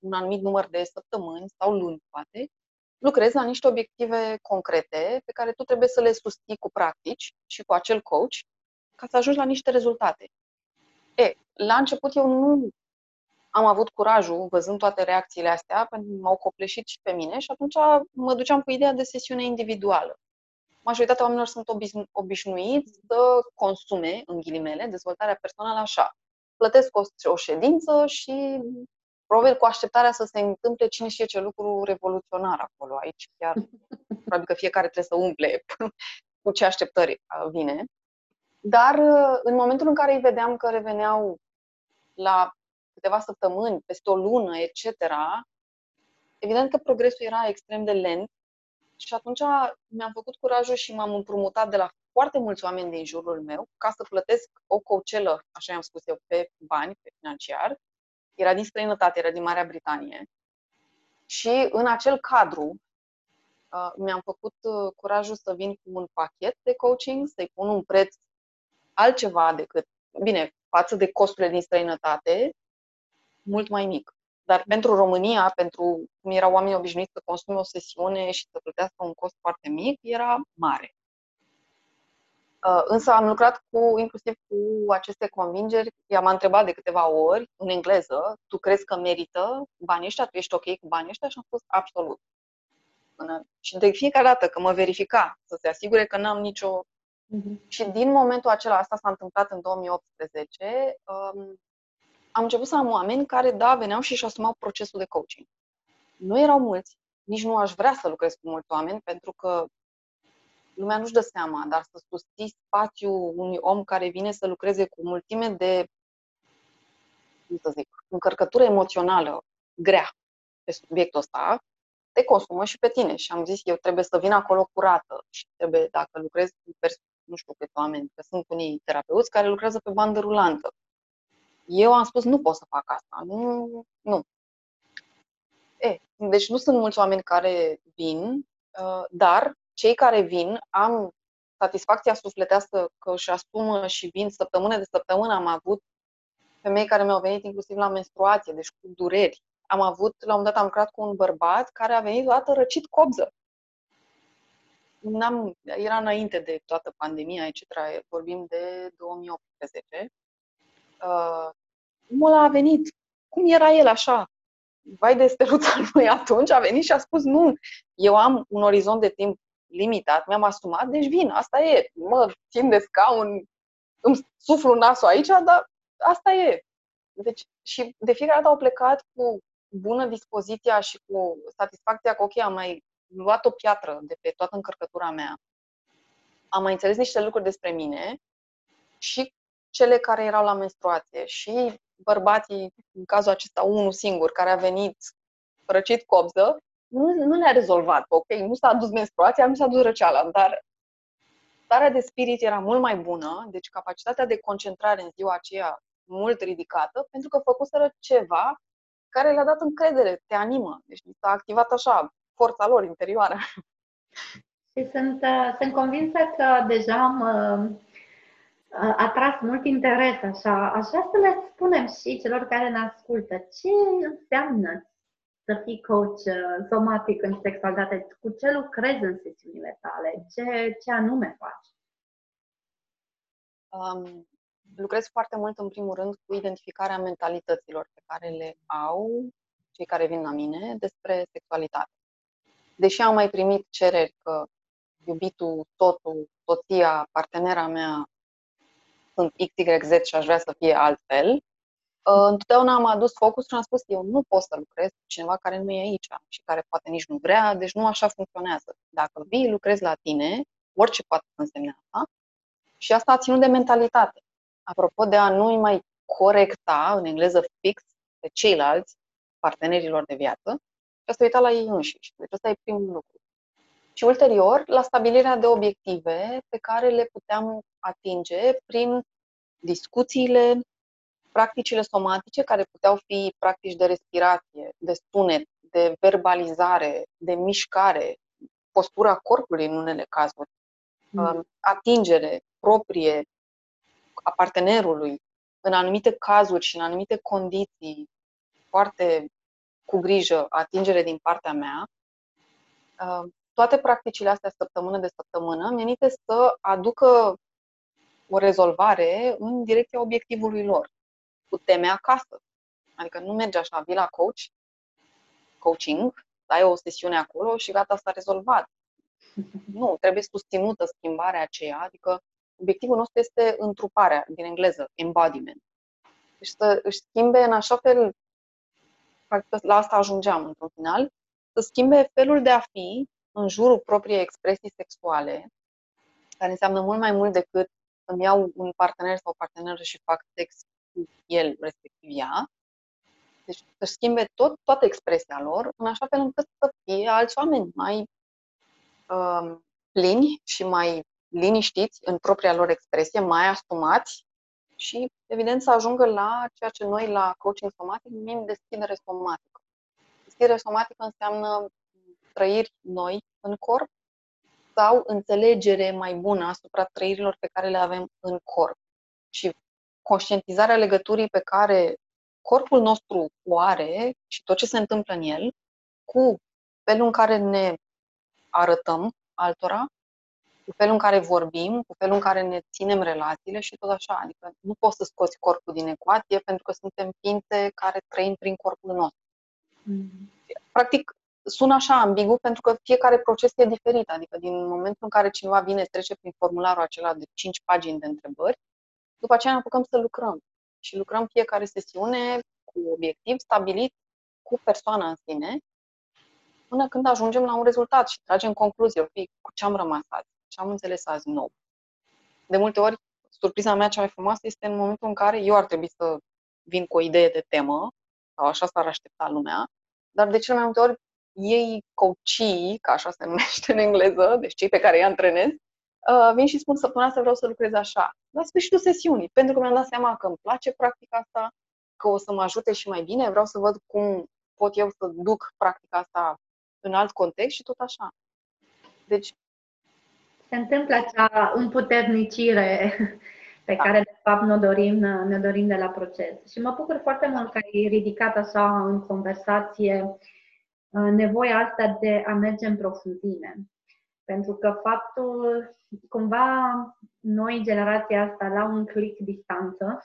un anumit număr de săptămâni sau luni, poate, lucrezi la niște obiective concrete pe care tu trebuie să le susții cu practici și cu acel coach ca să ajungi la niște rezultate. E, la început eu nu am avut curajul, văzând toate reacțiile astea, pentru că m-au copleșit și pe mine și atunci mă duceam cu ideea de sesiune individuală. Majoritatea oamenilor sunt obișnuiți să consume, în ghilimele, dezvoltarea personală așa. Plătesc o, o ședință și probabil cu așteptarea să se întâmple cine știe ce lucru revoluționar acolo. Aici chiar probabil că fiecare trebuie să umple *laughs* cu ce așteptări vine. Dar uh, în momentul în care îi vedeam că reveneau la câteva săptămâni, peste o lună, etc., evident că progresul era extrem de lent și atunci mi-am făcut curajul și m-am împrumutat de la foarte mulți oameni din jurul meu ca să plătesc o cocelă, așa am spus eu, pe bani, pe financiar. Era din străinătate, era din Marea Britanie. Și în acel cadru uh, mi-am făcut uh, curajul să vin cu un pachet de coaching, să-i pun un preț altceva decât, bine, față de costurile din străinătate, mult mai mic. Dar pentru România, pentru cum erau oamenii obișnuiți să consume o sesiune și să plătească un cost foarte mic, era mare. Uh, însă am lucrat cu, inclusiv cu aceste convingeri. I-am întrebat de câteva ori, în engleză, tu crezi că merită banii ăștia? Tu ești ok cu banii ăștia? Și am spus absolut. Până... Și de fiecare dată că mă verifica, să se asigure că n-am nicio... Uh-huh. Și din momentul acela, asta s-a întâmplat în 2018, um, am început să am oameni care, da, veneau și își asumau procesul de coaching. Nu erau mulți, nici nu aș vrea să lucrez cu mulți oameni, pentru că lumea nu-și dă seama, dar să susții spațiul unui om care vine să lucreze cu multime de, cum să zic, încărcătură emoțională grea pe subiectul ăsta, te consumă și pe tine. Și am zis, eu trebuie să vin acolo curată și trebuie, dacă lucrez cu persoane, nu știu câte oameni, că sunt unii terapeuți care lucrează pe bandă rulantă. Eu am spus, nu pot să fac asta. Nu, nu. E, deci nu sunt mulți oameni care vin, uh, dar cei care vin, am satisfacția sufletească că își asumă și vin săptămână de săptămână. Am avut femei care mi-au venit inclusiv la menstruație, deci cu dureri. Am avut, la un dat am lucrat cu un bărbat care a venit odată răcit cobză. N-am, era înainte de toată pandemia, etc. Vorbim de 2018. Uh, omul a venit. Cum era el așa? Vai de steluța lui *laughs* atunci, a venit și a spus nu, eu am un orizont de timp limitat, mi-am asumat, deci vin, asta e. Mă țin de scaun, îmi suflu nasul aici, dar asta e. Deci, și de fiecare dată au plecat cu bună dispoziția și cu satisfacția că, ok, am mai luat o piatră de pe toată încărcătura mea, am mai înțeles niște lucruri despre mine și cele care erau la menstruație și bărbații, în cazul acesta unul singur, care a venit răcit copză, nu, nu le-a rezolvat. Ok, nu s-a adus menstruația, nu s-a adus răceala, dar starea de spirit era mult mai bună, deci capacitatea de concentrare în ziua aceea mult ridicată, pentru că făcuseră ceva care le-a dat încredere, te animă. Deci s-a activat așa forța lor interioară. Și sunt, uh, sunt convinsă că deja am uh, atras mult interes, așa. Așa să le spunem și celor care ne ascultă. Ce înseamnă să fii coach uh, somatic în sexualitate? Cu ce lucrezi în sesiunile tale? Ce, ce anume faci? Um, lucrez foarte mult, în primul rând, cu identificarea mentalităților pe care le au cei care vin la mine despre sexualitate. Deși am mai primit cereri că iubitul, totul, soția, partenera mea sunt XYZ și aș vrea să fie altfel, Uh, întotdeauna am adus focus și am spus eu nu pot să lucrez cu cineva care nu e aici și care poate nici nu vrea, deci nu așa funcționează. Dacă vii, lucrezi la tine, orice poate să însemne asta, și asta a ținut de mentalitate. Apropo de a nu-i mai corecta, în engleză fix, pe ceilalți partenerilor de viață, și a se uita la ei înșiși. Deci ăsta e primul lucru. Și ulterior, la stabilirea de obiective pe care le puteam atinge prin discuțiile practicile somatice, care puteau fi practici de respirație, de sunet, de verbalizare, de mișcare, postura corpului în unele cazuri, mm. atingere proprie a partenerului în anumite cazuri și în anumite condiții, foarte cu grijă, atingere din partea mea, um, toate practicile astea săptămână de săptămână menite să aducă o rezolvare în direcția obiectivului lor cu teme acasă. Adică nu merge așa, vii la coach, coaching, ai o sesiune acolo și gata, s-a rezolvat. *laughs* Nu, trebuie susținută schimbarea aceea, adică obiectivul nostru este întruparea, din engleză, embodiment. Deci să își schimbe în așa fel, practic la asta ajungeam într-un final, să schimbe felul de a fi în jurul propriei expresii sexuale, care înseamnă mult mai mult decât îmi iau un partener sau o parteneră și fac sex el, respectiv ea. Deci să schimbe tot, toată expresia lor, în așa fel încât să fie alți oameni mai uh, plini și mai liniștiți în propria lor expresie, mai asumați și, evident, să ajungă la ceea ce noi la coaching somatic numim deschidere somatică. Deschidere somatică înseamnă trăiri noi în corp sau înțelegere mai bună asupra trăirilor pe care le avem în corp. și conștientizarea legăturii pe care corpul nostru o are și tot ce se întâmplă în el cu felul în care ne arătăm altora, cu felul în care vorbim, cu felul în care ne ținem relațiile și tot așa. Adică nu poți să scoți corpul din ecuație pentru că suntem ființe care trăim prin corpul nostru. Mm. Practic, sună așa ambigu pentru că fiecare proces e diferit. Adică din momentul în care cineva vine, trece prin formularul acela de 5 pagini de întrebări, după aceea ne apucăm să lucrăm. Și lucrăm fiecare sesiune cu obiectiv stabilit cu persoana în sine, până când ajungem la un rezultat și tragem concluzie. Ok, cu ce am rămas azi? Ce am înțeles azi nou? De multe ori, surpriza mea cea mai frumoasă este în momentul în care eu ar trebui să vin cu o idee de temă, sau așa s-ar aștepta lumea, dar de cele mai multe ori ei coachii, ca așa se *laughs* numește în engleză, deci cei pe care îi antrenez, uh, vin și spun săptămâna asta vreau să lucrez așa, la sfârșitul sesiunii, pentru că mi-am dat seama că îmi place practica asta, că o să mă ajute și mai bine, vreau să văd cum pot eu să duc practica asta în alt context și tot așa. Deci se întâmplă acea împuternicire pe da. care, de fapt, ne dorim, ne dorim de la proces. Și mă bucur foarte mult că ai ridicat așa în conversație uh, nevoia asta de a merge în profunzime. Pentru că faptul, cumva, noi, generația asta, la un click distanță,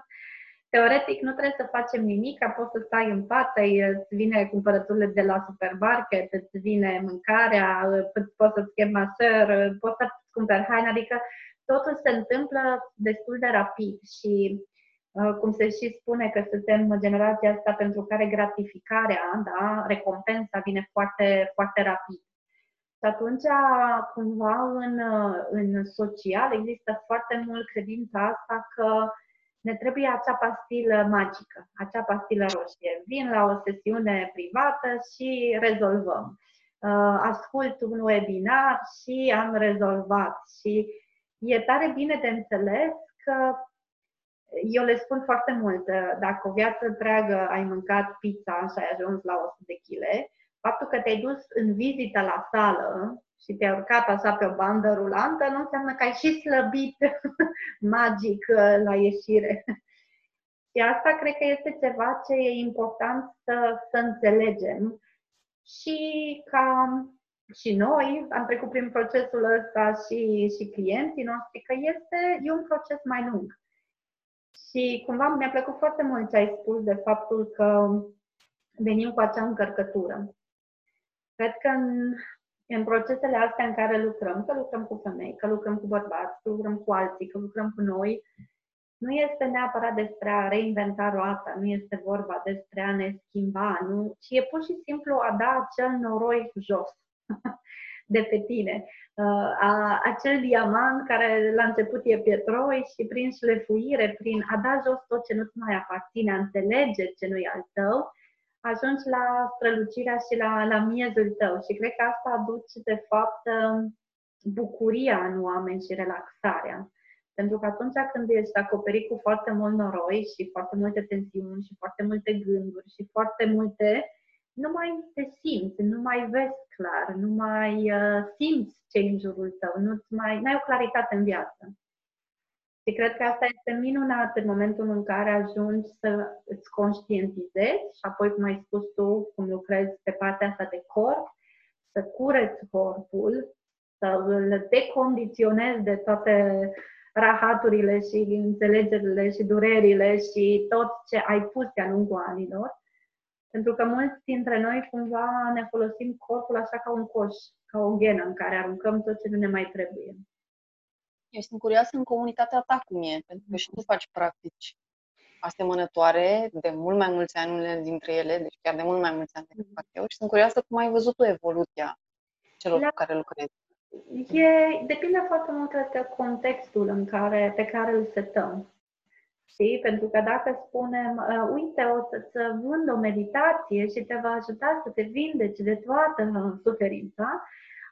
*laughs* teoretic nu trebuie să facem nimic, poți să stai în pat, îți vine cumpărăturile de la supermarket, îți vine mâncarea, poți să-ți chem masăr, poți să-ți cumperi haine, adică totul se întâmplă destul de rapid și uh, cum se și spune că suntem generația asta pentru care gratificarea, da, recompensa vine foarte, foarte rapid. Și atunci, cumva, în, în social există foarte mult credința asta că ne trebuie acea pastilă magică, acea pastilă roșie. Vin la o sesiune privată și rezolvăm. Uh, ascult un webinar și am rezolvat. Și e tare bine de înțeles că eu le spun foarte mult, dacă o viață întreagă ai mâncat pizza și ai ajuns la 100 de kg, faptul că te-ai dus în vizită la sală și te-ai urcat așa pe o bandă rulantă, nu înseamnă că ai și slăbit *laughs* magic uh, la ieșire. Și asta cred că este ceva ce e important să, să înțelegem și ca și noi am trecut prin procesul ăsta și, și clienții noștri, că este e un proces mai lung. Și cumva mi-a plăcut foarte mult ce ai spus de faptul că venim cu acea încărcătură. Cred că în, în procesele astea în care lucrăm, că lucrăm cu femei, că lucrăm cu bărbați, că lucrăm cu alții, că lucrăm cu noi, nu este neapărat despre a reinventa roata, nu este vorba despre a ne schimba, nu, ci e pur și simplu a da acel noroi jos *laughs* de pe tine. Uh, a, acel diamant care la început e pietroi și prin șlefuire, prin a da jos tot ce nu-ți mai aparține, a înțelege ce nu e al tău, ajungi la strălucirea și la, la miezul tău. Și cred că asta aduce, de fapt, um, bucuria în oameni și relaxarea. Pentru că atunci când ești acoperit cu foarte mult noroi și foarte multe tensiuni și foarte multe gânduri și foarte multe, nu mai te simți, nu mai vezi clar, nu mai uh, simți ce în jurul tău, nu mai ai o claritate în viață. Și cred că asta este minunat în momentul în care ajungi să îți conștientizezi și apoi, cum ai spus tu, cum lucrezi pe partea asta de corp, să cureți corpul, să îl decondiționezi de toate rahaturile și înțelegerile și durerile și tot ce ai pus de-a lungul anilor. Pentru că mulți dintre noi cumva ne folosim corpul așa ca un coș, ca o genă în care aruncăm tot ce nu ne mai trebuie. Eu sunt curioasă în comunitatea ta cum e, pentru că și tu faci practici asemănătoare de mult mai mulți ani unele dintre ele, deci chiar de mult mai mulți ani decât fac eu și sunt curioasă cum ai văzut tu evoluția celor La... cu care lucrezi. E, depinde foarte mult de contextul în care, pe care îl setăm. Știi? Pentru că dacă spunem, uh, uite, o să-ți vând o meditație și te va ajuta să te vindeci de toată suferința,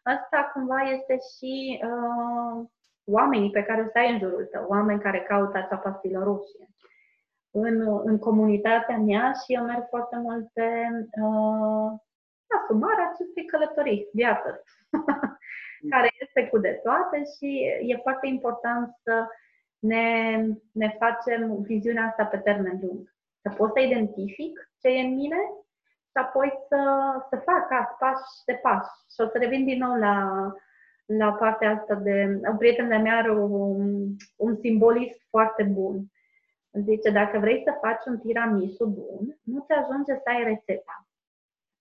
asta cumva este și uh, oamenii pe care să ai în jurul tău, oameni care caută acea pastilă roșie. În, în comunitatea mea și eu merg foarte mult pe uh, asumarea acestei călătorii, viață, *laughs* care este cu de toate și e foarte important să ne, ne facem viziunea asta pe termen lung. Să pot să identific ce e în mine și apoi să, să fac asta, pași de pași. Și o să revin din nou la, la partea asta de... O prietenă de-a mea are un, un simbolism foarte bun. Zice, dacă vrei să faci un tiramisu bun, nu ți ajunge să ai rețeta.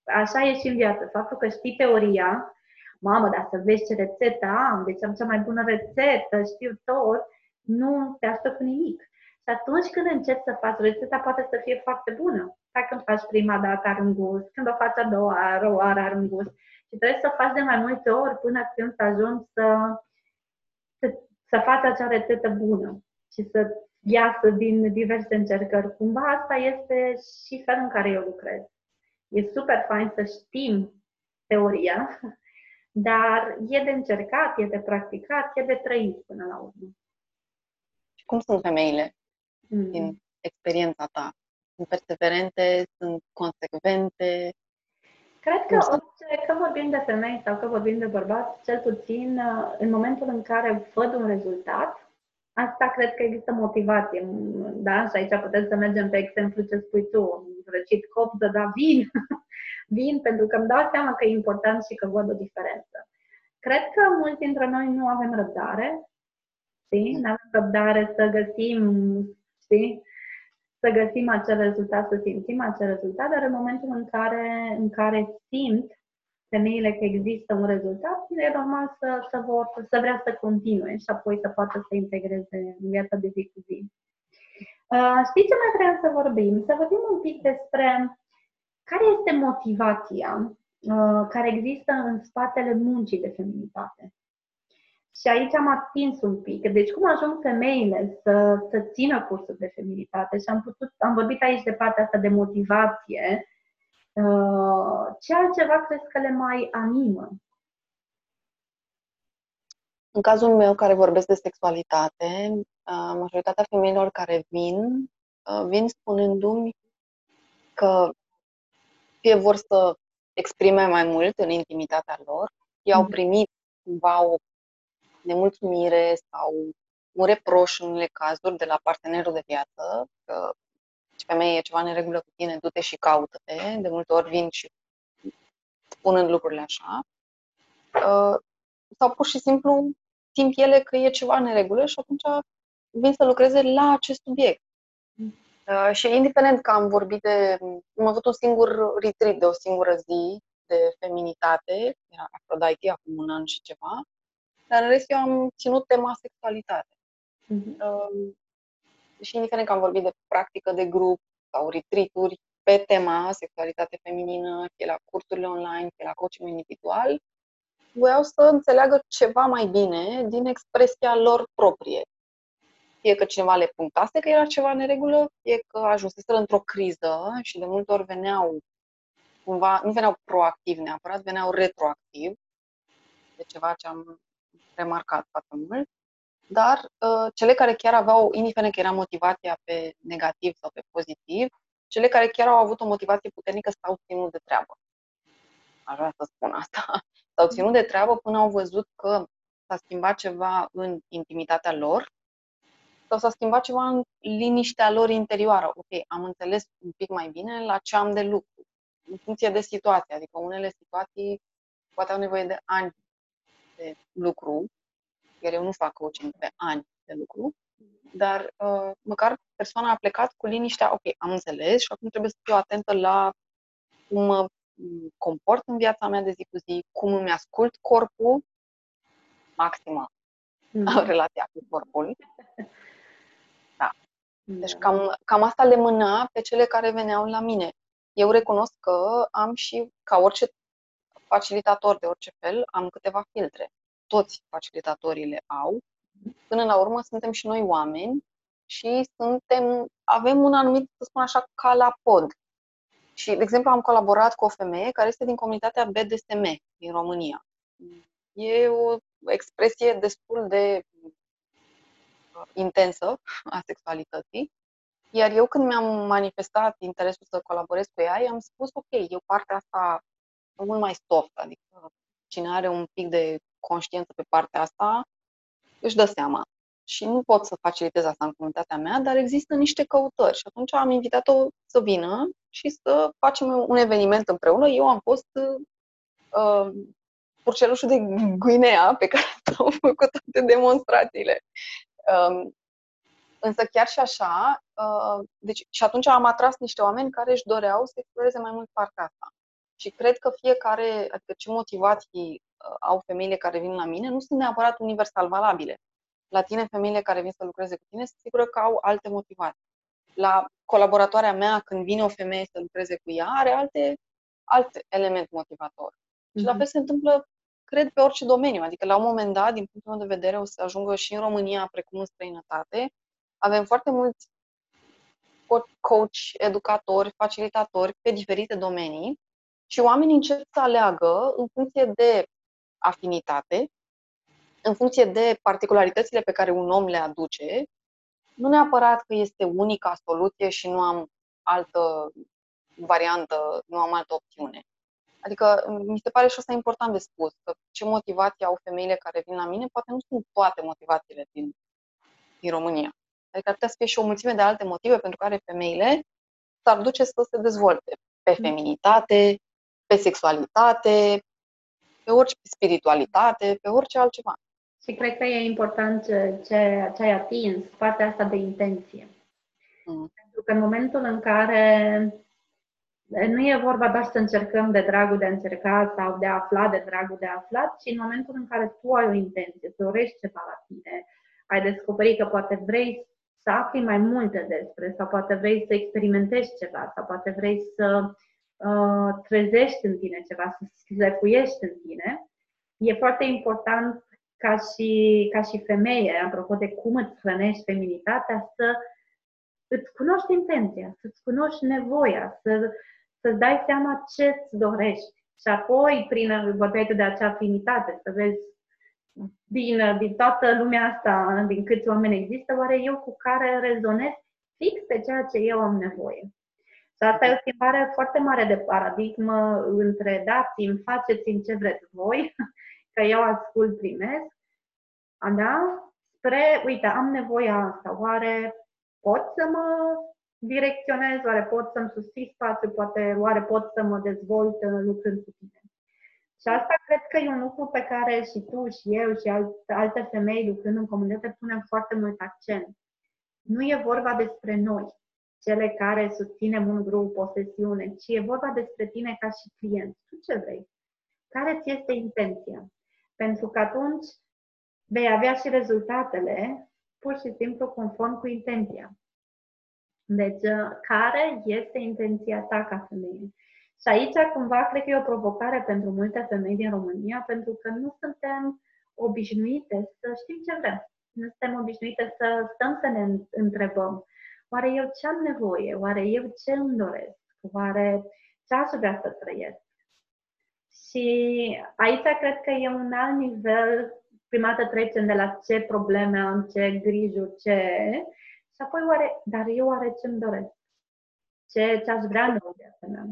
Așa e și în viață. Faptul că știi teoria, mamă, dar să vezi ce rețetă am, deci am cea mai bună rețetă, știu tot, nu te ajută cu nimic. Și atunci când începi să faci rețeta, poate să fie foarte bună. Dacă când faci prima dată are un gust, când o faci a doua oară, o oară are un gust. Și trebuie să o faci de mai multe ori până când să ajungi să, să, să faci acea rețetă bună și să iasă din diverse încercări. Cumva asta este și felul în care eu lucrez. E super fain să știm teoria, *laughs* dar e de încercat, e de practicat, e de trăit până la urmă. Și cum sunt femeile mm. din experiența ta? Sunt perseverente, sunt consecvente? Cred că orice, că vorbim de femei sau că vorbim de bărbați, cel puțin în momentul în care văd un rezultat, asta cred că există motivație. Da? Și aici putem să mergem pe exemplu ce spui tu, răcit copză, dar vin, *laughs* vin pentru că îmi dau seama că e important și că văd o diferență. Cred că mulți dintre noi nu avem răbdare, știi? Nu avem răbdare să găsim, știi? Să găsim acel rezultat, să simțim acel rezultat, dar în momentul în care, în care simt femeile că există un rezultat, e normal să, să, vor, să vrea să continue și apoi să poată să integreze în viața de zi cu zi. Uh, știi ce mai vreau să vorbim? Să vorbim un pic despre care este motivația uh, care există în spatele muncii de feminitate. Și aici am atins un pic. Deci cum ajung femeile să, să țină cursul de feminitate? Și am, putut, am vorbit aici de partea asta de motivație. Uh, ce altceva crezi că le mai animă? În cazul meu, care vorbesc de sexualitate, uh, majoritatea femeilor care vin, uh, vin spunându-mi că fie vor să exprime mai mult în intimitatea lor, fie au mhm. primit cumva o nemulțumire sau un reproș în unele cazuri de la partenerul de viață, că femeie e ceva în regulă cu tine, du-te și caută-te. De multe ori vin și spunând lucrurile așa. Uh, sau pur și simplu simt ele că e ceva în regulă și atunci vin să lucreze la acest subiect. Uh, și indiferent că am vorbit de... Am avut un singur retreat de o singură zi de feminitate, era Aphrodite acum un an și ceva, dar în rest eu am ținut tema sexualitate. Uh-huh. Uh, și indiferent că am vorbit de practică de grup sau retreat pe tema sexualitate feminină, fie la cursurile online, fie la coaching individual, voiau să înțeleagă ceva mai bine din expresia lor proprie. Fie că cineva le punctase că era ceva în regulă, fie că ajunseseră într-o criză și de multe ori veneau cumva, nu veneau proactiv neapărat, veneau retroactiv, de ceva ce am remarcat foarte mult, dar uh, cele care chiar aveau, indiferent că era motivația pe negativ sau pe pozitiv, cele care chiar au avut o motivație puternică s-au ținut de treabă. Aș vrea să spun asta. *laughs* S-au ținut de treabă până au văzut că s-a schimbat ceva în intimitatea lor sau s-a schimbat ceva în liniștea lor interioară. Ok, am înțeles un pic mai bine la ce am de lucru, în funcție de situație. Adică unele situații poate au nevoie de ani de lucru, iar eu nu fac coaching pe ani de lucru, dar uh, măcar persoana a plecat cu liniștea, ok, am înțeles și acum trebuie să fiu atentă la cum mă comport în viața mea de zi cu zi, cum îmi ascult corpul, maximă mm. relația cu corpul. Da. Deci da. cam, cam asta le mâna pe cele care veneau la mine. Eu recunosc că am și, ca orice facilitator de orice fel, am câteva filtre. Toți facilitatorii le au. Până la urmă suntem și noi oameni și suntem, avem un anumit, să spun așa, ca la pod. Și, de exemplu, am colaborat cu o femeie care este din comunitatea BDSM din România. E o expresie destul de uh, intensă a sexualității. Iar eu când mi-am manifestat interesul să colaborez cu ea, i-am spus, ok, eu partea asta mult mai soft, adică cine are un pic de conștiință pe partea asta, își dă seama. și nu pot să facilitez asta în comunitatea mea, dar există niște căutări și atunci am invitat-o să vină și să facem un eveniment împreună. Eu am fost uh, purcelușul de Guinea pe care *laughs* am făcut toate demonstrațiile. Um, însă chiar și așa, uh, deci, și atunci am atras niște oameni care își doreau să exploreze mai mult partea asta. Și cred că fiecare, adică ce motivații uh, au femeile care vin la mine, nu sunt neapărat universal valabile. La tine, femeile care vin să lucreze cu tine, sunt sigură că au alte motivații. La colaboratoarea mea, când vine o femeie să lucreze cu ea, are alte, alt element motivator. Mm-hmm. Și la mhm. fel se întâmplă, cred, pe orice domeniu. Adică, la un moment dat, din punctul meu de vedere, o să ajungă și în România, precum în străinătate. Avem foarte mulți coach, educatori, facilitatori pe diferite domenii și oamenii încep să aleagă în funcție de afinitate, în funcție de particularitățile pe care un om le aduce, nu neapărat că este unica soluție și nu am altă variantă, nu am altă opțiune. Adică mi se pare și asta important de spus, că ce motivații au femeile care vin la mine, poate nu sunt toate motivațiile din, din România. Adică ar putea să fie și o mulțime de alte motive pentru care femeile s-ar duce să se dezvolte pe mm. feminitate, pe sexualitate, pe orice spiritualitate, pe orice altceva. Și cred că e important ce, ce, ce ai atins, partea asta de intenție. Mm. Pentru că în momentul în care nu e vorba doar să încercăm de dragul de a încerca sau de a afla de dragul de a afla, ci în momentul în care tu ai o intenție, dorești ceva la tine, ai descoperit că poate vrei să afli mai multe despre, sau poate vrei să experimentezi ceva, sau poate vrei să uh, trezești în tine ceva, să schlepuiești în tine, e foarte important ca și, ca și femeie, apropo de cum îți hrănești feminitatea, să îți cunoști intenția, să-ți cunoști nevoia, să, să-ți dai seama ce îți dorești. Și apoi, prin vorbeai de acea afinitate, să vezi din, din toată lumea asta, din câți oameni există, oare eu cu care rezonez fix pe ceea ce eu am nevoie. Și asta e o schimbare foarte mare de paradigmă între dați-mi, faceți-mi ce vreți voi, *laughs* că eu ascult, primesc, da? spre, uite, am nevoia asta, oare pot să mă direcționez, oare pot să-mi susții spațiu, poate, oare pot să mă dezvolt lucrând cu tine. Și asta cred că e un lucru pe care și tu și eu și alte femei lucrând în comunitate punem foarte mult accent. Nu e vorba despre noi, cele care susținem un grup, o sesiune, ci e vorba despre tine ca și client. Tu ce vrei? Care ți este intenția? Pentru că atunci vei avea și rezultatele pur și simplu conform cu intenția. Deci, care este intenția ta ca femeie? Și aici, cumva, cred că e o provocare pentru multe femei din România, pentru că nu suntem obișnuite să știm ce vrem. Nu suntem obișnuite să stăm să ne întrebăm, oare eu ce am nevoie? Oare eu ce îmi doresc? Oare ce aș vrea să trăiesc? Și aici cred că e un alt nivel, prima dată trecem de la ce probleme am, ce grijuri, ce... Și apoi oare, dar eu oare ce îmi doresc? Ce, ce aș vrea în viața mea?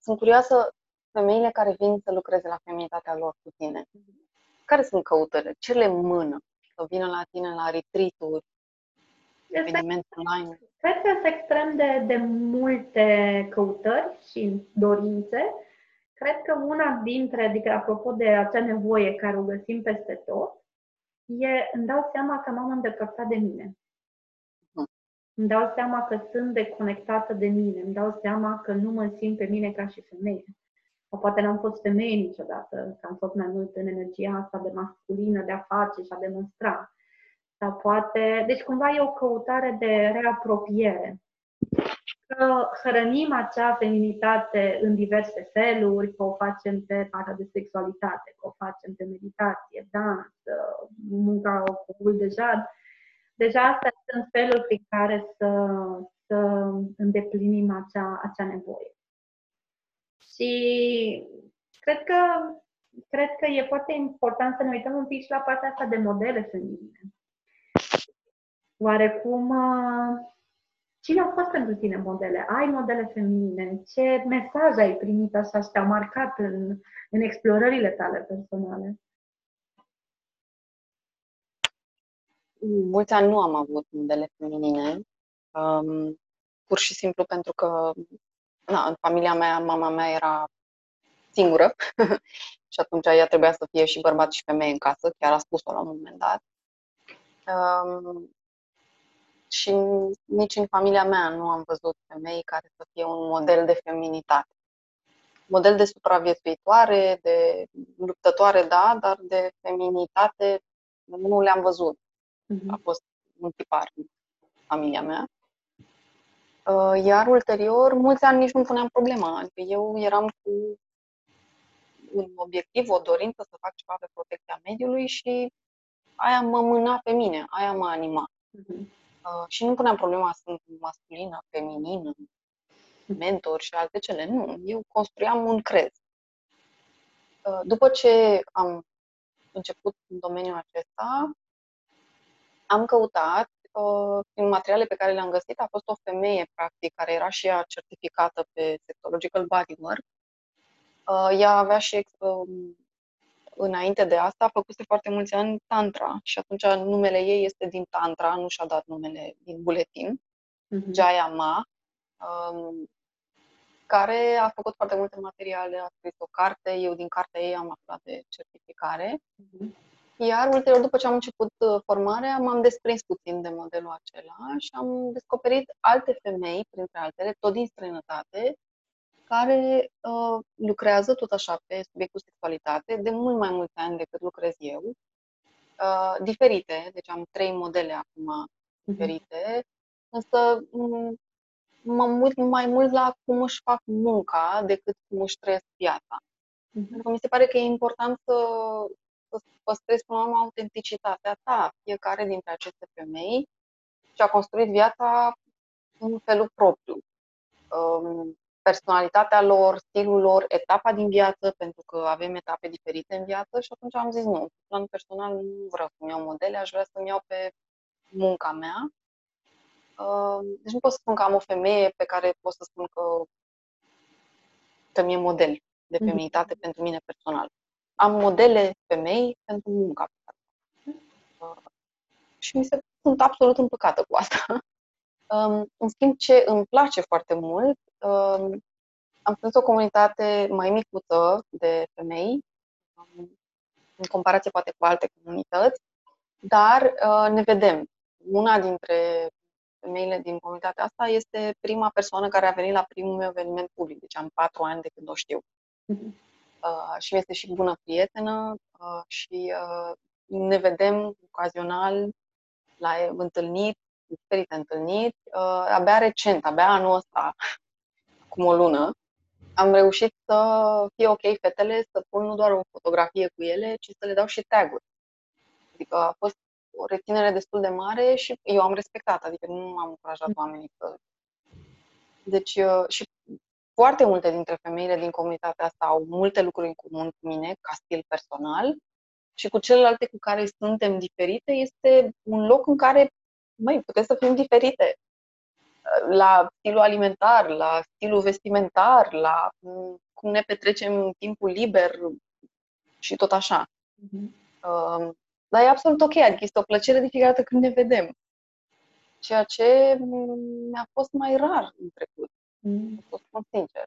Sunt curioasă femeile care vin să lucreze la feminitatea lor cu tine. Care sunt căutările? Ce le mână să vină la tine la retreat-uri, evenimente online? Cred că sunt extrem de, de multe căutări și dorințe. Cred că una dintre, adică apropo de acea nevoie care o găsim peste tot, e îmi dau seama că m-am îndepărtat de mine. Îmi dau seama că sunt deconectată de mine, îmi dau seama că nu mă simt pe mine ca și femeie. Sau poate n-am fost femeie niciodată, că am fost mai mult în energia asta de masculină, de a face și a demonstra. Sau poate, deci cumva e o căutare de reapropiere. Că hrănim acea feminitate în diverse feluri, că o facem pe partea de sexualitate, că o facem pe meditație, dans, munca cu deja, Deja astea sunt feluri prin care să, să îndeplinim acea, acea nevoie. Și cred că, cred că e foarte important să ne uităm un pic și la partea asta de modele feminine. Oarecum, cine au fost pentru tine modele? Ai modele feminine? Ce mesaj ai primit așa și te-au marcat în, în explorările tale personale? mulți ani nu am avut modele feminine, um, pur și simplu pentru că na, în familia mea, mama mea era singură *laughs* și atunci ea trebuia să fie și bărbat și femeie în casă, chiar a spus-o la un moment dat. Um, și nici în familia mea nu am văzut femei care să fie un model de feminitate. Model de supraviețuitoare, de luptătoare, da, dar de feminitate nu le-am văzut. Uh-huh. A fost un tipar în familia mea. Uh, iar ulterior, mulți ani nici nu puneam problema. Adică eu eram cu un obiectiv, o dorință să fac ceva pe protecția mediului și aia mă mâna pe mine, aia mă anima. Uh-huh. Uh, și nu puneam problema sunt masculină, feminină, mentor și alte cele. Nu, eu construiam un crez. Uh, după ce am început în domeniul acesta, am căutat, uh, prin materiale pe care le-am găsit, a fost o femeie, practic, care era și ea certificată pe Sexological Bodywork. Uh, ea avea și, um, înainte de asta, a făcut foarte mulți ani Tantra și atunci numele ei este din Tantra, nu și-a dat numele din buletin, uh-huh. Jaya Ma, um, care a făcut foarte multe materiale, a scris o carte, eu din cartea ei am aflat de certificare. Uh-huh. Iar ulterior, după ce am început uh, formarea, m-am desprins puțin de modelul acela și am descoperit alte femei, printre altele, tot din străinătate, care uh, lucrează tot așa pe subiectul sexualitate de mult mai mulți ani decât lucrez eu, uh, diferite, deci am trei modele acum mhm. diferite, uh-huh. însă mm, mă uit mai mult la cum își fac munca decât cum își trăiesc viața. Uh-huh. Pentru că mi se pare că e important să să păstrezi până la urmă autenticitatea ta. Fiecare dintre aceste femei și-a construit viața în felul propriu. Um, personalitatea lor, stilul lor, etapa din viață, pentru că avem etape diferite în viață și atunci am zis nu, în plan personal nu vreau să-mi iau modele, aș vrea să-mi iau pe munca mea. Um, deci nu pot să spun că am o femeie pe care pot să spun că, că mi-e model de mhm. feminitate mm-hmm. pentru mine personal am modele femei pentru munca pe care uh, și mi se sunt absolut împăcată cu asta. Um, în schimb, ce îmi place foarte mult, um, am strâns o comunitate mai micuță de femei, um, în comparație poate cu alte comunități, dar uh, ne vedem. Una dintre femeile din comunitatea asta este prima persoană care a venit la primul meu eveniment public, deci am patru ani de când o știu. Uh-huh uh, și este și bună prietenă uh, și uh, ne vedem ocazional la întâlniri, diferite întâlniri. Uh, abia recent, abia anul ăsta, acum o lună, am reușit să fie ok fetele, să pun nu doar o fotografie cu ele, ci să le dau și tag-uri. Adică a fost o reținere destul de mare și eu am respectat, adică nu am încurajat mm. oamenii să... Deci, uh, și foarte multe dintre femeile din comunitatea asta au multe lucruri în comun cu mine, ca stil personal, și cu celelalte cu care suntem diferite, este un loc în care, măi, putem să fim diferite. La stilul alimentar, la stilul vestimentar, la cum ne petrecem timpul liber și tot așa. Mm-hmm. dar e absolut ok, adică este o plăcere de fiecare dată când ne vedem. Ceea ce mi-a fost mai rar în trecut. Mm. Să spun sincer.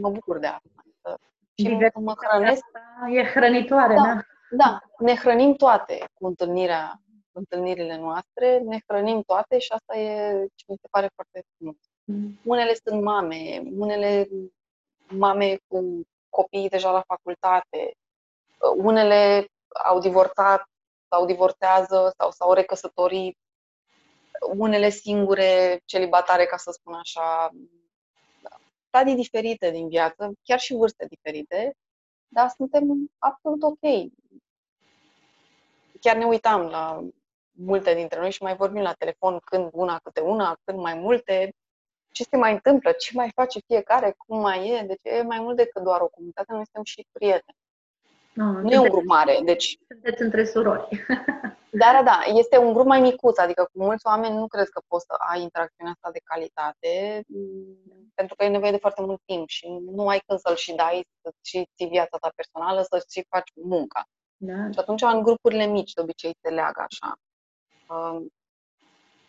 Mă bucur de asta. Și mă hrănesc. E hrănitoare, da, da? Da, ne hrănim toate cu întâlnirea, întâlnirile noastre, ne hrănim toate și asta e ce mi se pare foarte frumos. Mm. Unele sunt mame, unele mame cu copii deja la facultate, unele au divorțat sau divorțează sau s-au recăsătorit unele singure celibatare, ca să spun așa, stadii diferite din viață, chiar și vârste diferite, dar suntem absolut ok. Chiar ne uitam la multe dintre noi și mai vorbim la telefon când una câte una, când mai multe, ce se mai întâmplă, ce mai face fiecare, cum mai e. Deci e mai mult decât doar o comunitate, noi suntem și prieteni. No, nu e un grup mare, deci... Sunteți între surori. *laughs* Da, da, da. Este un grup mai micuț, adică cu mulți oameni nu cred că poți să ai interacțiunea asta de calitate, mm, pentru că e nevoie de foarte mult timp și nu ai când să-l și dai, să și ții viața ta personală, să și faci munca. Da. Și atunci în grupurile mici de obicei se leagă așa. Um,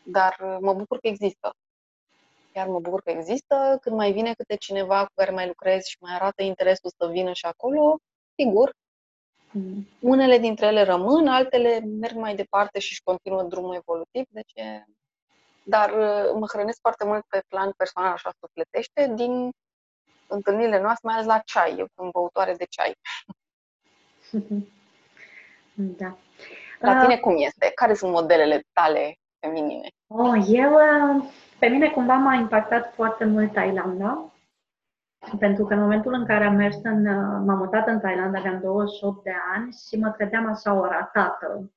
dar mă bucur că există. Chiar mă bucur că există. Când mai vine câte cineva cu care mai lucrez și mai arată interesul să vină și acolo, sigur, mm. unele dintre ele rămân, altele merg mai departe și își continuă drumul evolutiv. Deci e... Dar uh, mă hrănesc foarte mult pe plan personal, așa sufletește, din întâlnirile noastre, mai ales la ceai. Eu sunt băutoare de ceai. *laughs* Da. La tine cum este? Care sunt modelele tale feminine? Oh, eu, uh, pe mine cumva m-a impactat foarte mult Thailanda, pentru că în momentul în care am mers în, uh, m-am mutat în Thailanda, aveam 28 de ani și mă credeam așa o ratată.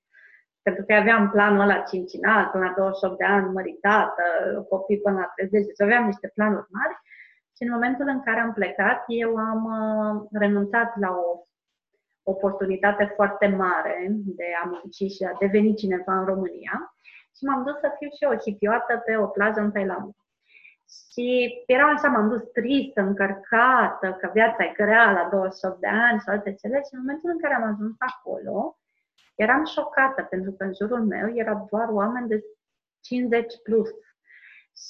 Pentru că aveam planul ăla cincinal, până la 28 de ani, măritată, copii până la 30, deci aveam niște planuri mari. Și în momentul în care am plecat, eu am uh, renunțat la o oportunitate foarte mare de a munci și a deveni cineva în România și m-am dus să fiu și o hipioată pe o plajă în Thailanda. Și eram așa, m-am dus tristă, încărcată, că viața e grea la 28 de ani și alte cele și în momentul în care am ajuns acolo, eram șocată pentru că în jurul meu era doar oameni de 50 plus.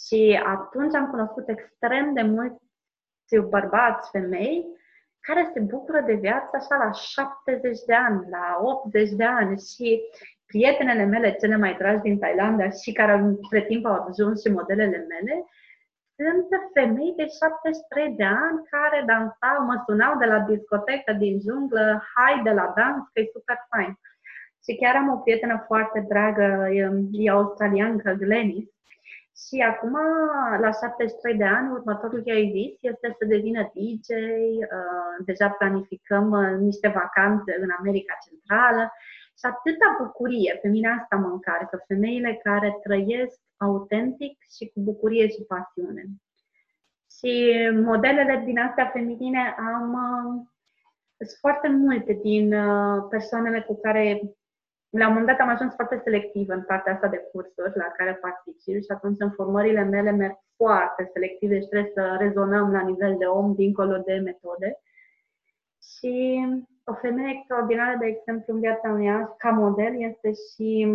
Și atunci am cunoscut extrem de mulți bărbați, femei, care se bucură de viață așa la 70 de ani, la 80 de ani și prietenele mele cele mai dragi din Thailanda și care între timp au ajuns și modelele mele, sunt femei de 73 de ani care dansau, mă sunau de la discotecă din junglă, hai de la dans, că e super fain. Și chiar am o prietenă foarte dragă, e australiancă, Glenis, și acum, la 73 de ani, următorul ei vis este să devină DJ. Uh, deja planificăm uh, niște vacanțe în America Centrală și atâta bucurie, pe mine asta mă încarcă, femeile care trăiesc autentic și cu bucurie și pasiune. Și modelele din astea feminine am uh, sunt foarte multe din persoanele cu care la un moment dat am ajuns foarte selectiv în partea asta de cursuri la care particip și atunci în formările mele merg foarte selectiv, deci trebuie să rezonăm la nivel de om dincolo de metode. Și o femeie extraordinară, de exemplu, în viața mea, ca model, este și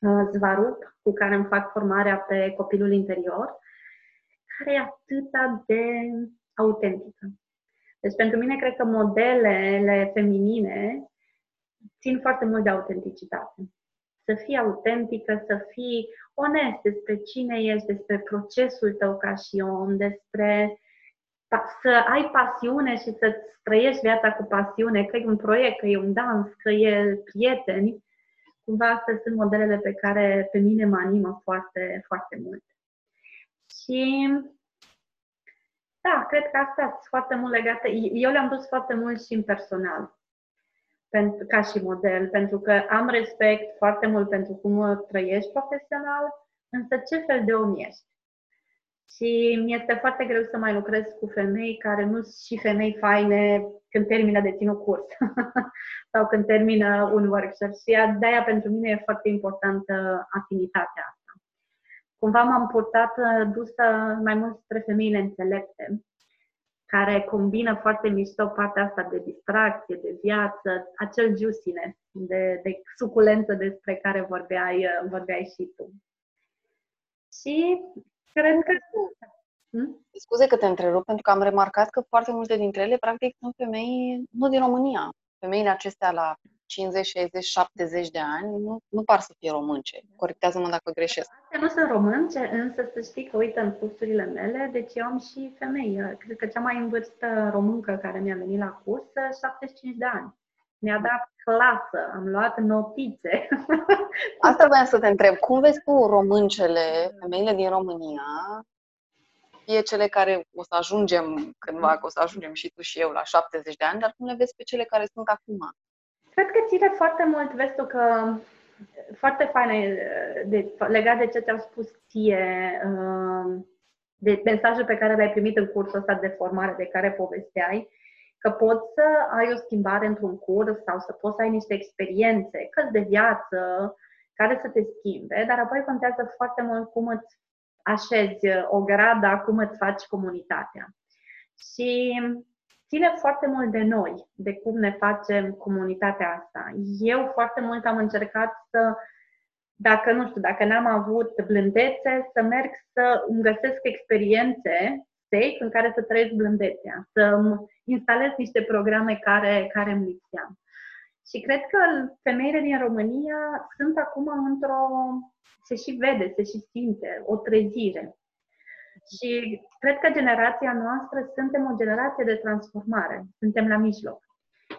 uh, Zvarup, cu care îmi fac formarea pe copilul interior, care e atât de autentică. Deci pentru mine cred că modelele feminine țin foarte mult de autenticitate. Să fii autentică, să fii onest despre cine ești, despre procesul tău ca și om, despre să ai pasiune și să trăiești viața cu pasiune, că e un proiect, că e un dans, că e prieteni, cumva astea sunt modelele pe care pe mine mă animă foarte, foarte mult. Și da, cred că astea sunt foarte mult legate. Eu le-am dus foarte mult și în personal pentru, ca și model, pentru că am respect foarte mult pentru cum trăiești profesional, însă ce fel de om ești? Și mi este foarte greu să mai lucrez cu femei care nu sunt și femei faine când termină de ținut curs *laughs* sau când termină un workshop. Și de-aia pentru mine e foarte importantă afinitatea asta. Cumva m-am purtat dusă mai mult spre femeile înțelepte, care combină foarte mișto partea asta de distracție, de viață, acel juiciness, de, de suculență despre care vorbeai, vorbeai și tu. Și cred că... Hmm? Scuze că te întrerup, pentru că am remarcat că foarte multe dintre ele, practic, sunt femei nu din România. Femeile acestea la 50, 60, 70 de ani nu, nu par să fie românce. Corectează-mă dacă greșesc. Astea nu sunt românce, însă să știi că, uite, în cursurile mele, deci eu am și femei. Cred că cea mai în vârstă româncă care mi-a venit la curs, 75 de ani. Mi-a dat clasă, am luat notițe. *laughs* Asta vreau să te întreb. Cum vezi tu româncele, femeile din România, fie cele care o să ajungem cândva, că o să ajungem și tu și eu la 70 de ani, dar cum le vezi pe cele care sunt acum? Cred că ține foarte mult, vezi tu, că foarte fain de, legat de ce ți-au spus ție, uh, de mesajul pe care l-ai primit în cursul ăsta de formare de care povesteai, că poți să ai o schimbare într-un curs sau să poți să ai niște experiențe, că de viață, care să te schimbe, dar apoi contează foarte mult cum îți așezi o gradă, cum îți faci comunitatea. Și ține foarte mult de noi, de cum ne facem comunitatea asta. Eu foarte mult am încercat să, dacă nu știu, dacă n-am avut blândețe, să merg să îmi găsesc experiențe safe în care să trăiesc blândețea, să instalez niște programe care, care îmi lipseam. Și cred că femeile din România sunt acum într-o, se și vede, se și simte, o trezire. Și cred că generația noastră suntem o generație de transformare, suntem la mijloc.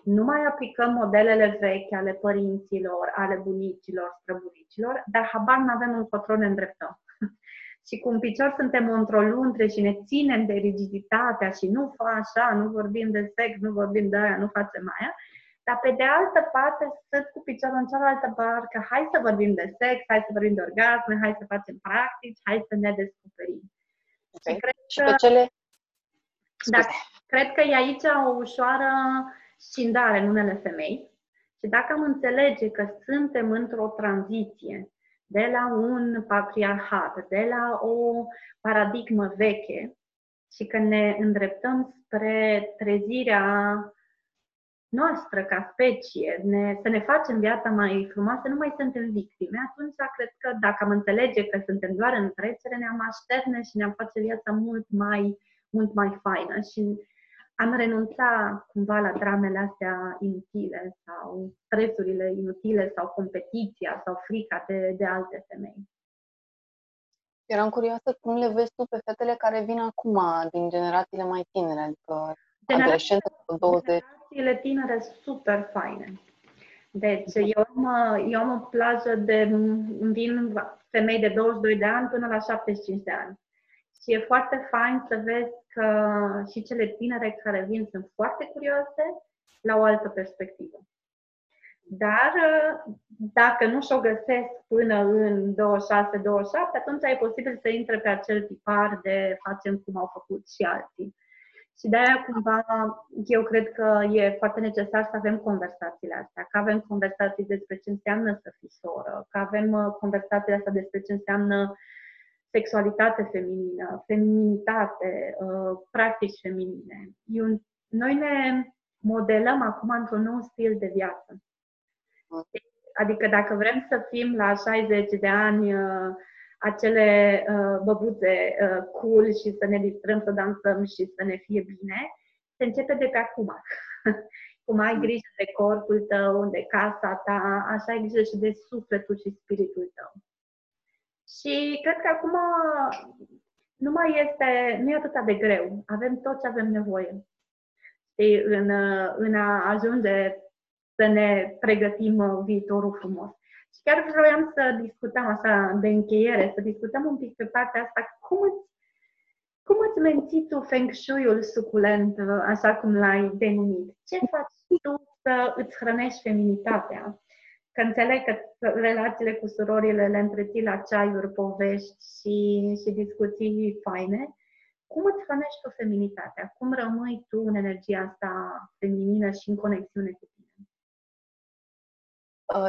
Nu mai aplicăm modelele vechi ale părinților, ale bunicilor, străbunicilor, dar habar nu avem încotro ne îndreptăm. *laughs* și cu un picior suntem într-o luntre și ne ținem de rigiditatea și nu fa așa, nu vorbim de sex, nu vorbim de aia, nu facem aia, dar pe de altă parte sunt cu piciorul în cealaltă barcă, hai să vorbim de sex, hai să vorbim de orgasme, hai să facem practici, hai să ne descoperim. Okay. Și, cred și pe cele... Da, cred că e aici o ușoară scindare în unele femei. Și dacă am înțelege că suntem într-o tranziție de la un patriarhat, de la o paradigmă veche și că ne îndreptăm spre trezirea noastră ca specie, ne, să ne facem viața mai frumoasă, nu mai suntem victime, atunci cred că dacă am înțelege că suntem doar în trecere, ne-am așterne și ne-am face viața mult mai, mult mai faină. Și am renunțat cumva la dramele astea inutile sau stresurile inutile sau competiția sau frica de, de alte femei. Eram curioasă cum le vezi tu pe fetele care vin acum din generațiile mai tinere, adică adolescente, 20 relațiile tinere super faine. Deci, eu am, eu am o plajă de, vin femei de 22 de ani până la 75 de ani. Și e foarte fain să vezi că și cele tinere care vin sunt foarte curioase la o altă perspectivă. Dar dacă nu și-o găsesc până în 26-27, atunci e posibil să intre pe acel tipar de facem cum au făcut și alții. Și de-aia, cumva, eu cred că e foarte necesar să avem conversațiile astea, că avem conversații despre ce înseamnă să fii soră, că avem uh, conversațiile astea despre ce înseamnă sexualitate feminină, feminitate, uh, practici feminine. Eu, noi ne modelăm acum într-un nou stil de viață. Adică dacă vrem să fim la 60 de ani uh, acele uh, băbuțe uh, cool și să ne distrăm, să dansăm și să ne fie bine, se începe de pe acum. *laughs* Cum ai grijă de corpul tău, de casa ta, așa ai grijă și de sufletul și spiritul tău. Și cred că acum nu mai este, nu e atât de greu. Avem tot ce avem nevoie. Și în, în a ajunge să ne pregătim viitorul frumos. Și chiar vroiam să discutăm așa de încheiere, să discutăm un pic pe partea asta. Cum îți, cum îți menții tu feng shui-ul suculent, așa cum l-ai denumit? Ce faci tu să îți hrănești feminitatea? Că înțeleg că relațiile cu surorile le întreții la ceaiuri, povești și, și discuții faine. Cum îți hrănești tu feminitatea? Cum rămâi tu în energia asta feminină și în conexiune cu tine? Uh,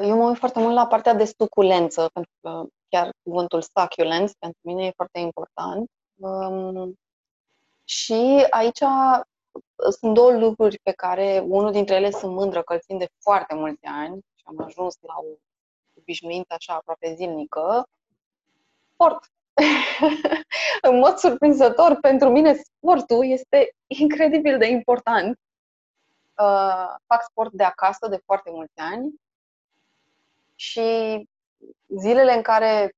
eu mă uit foarte mult la partea de suculență, pentru că chiar cuvântul succulent pentru mine e foarte important. Um, și aici uh, sunt două lucruri pe care unul dintre ele sunt mândră că îl țin de foarte mulți ani și am ajuns la o obișnuință așa aproape zilnică. Sport. *laughs* în mod surprinzător, pentru mine sportul este incredibil de important. Uh, fac sport de acasă de foarte mulți ani și zilele în care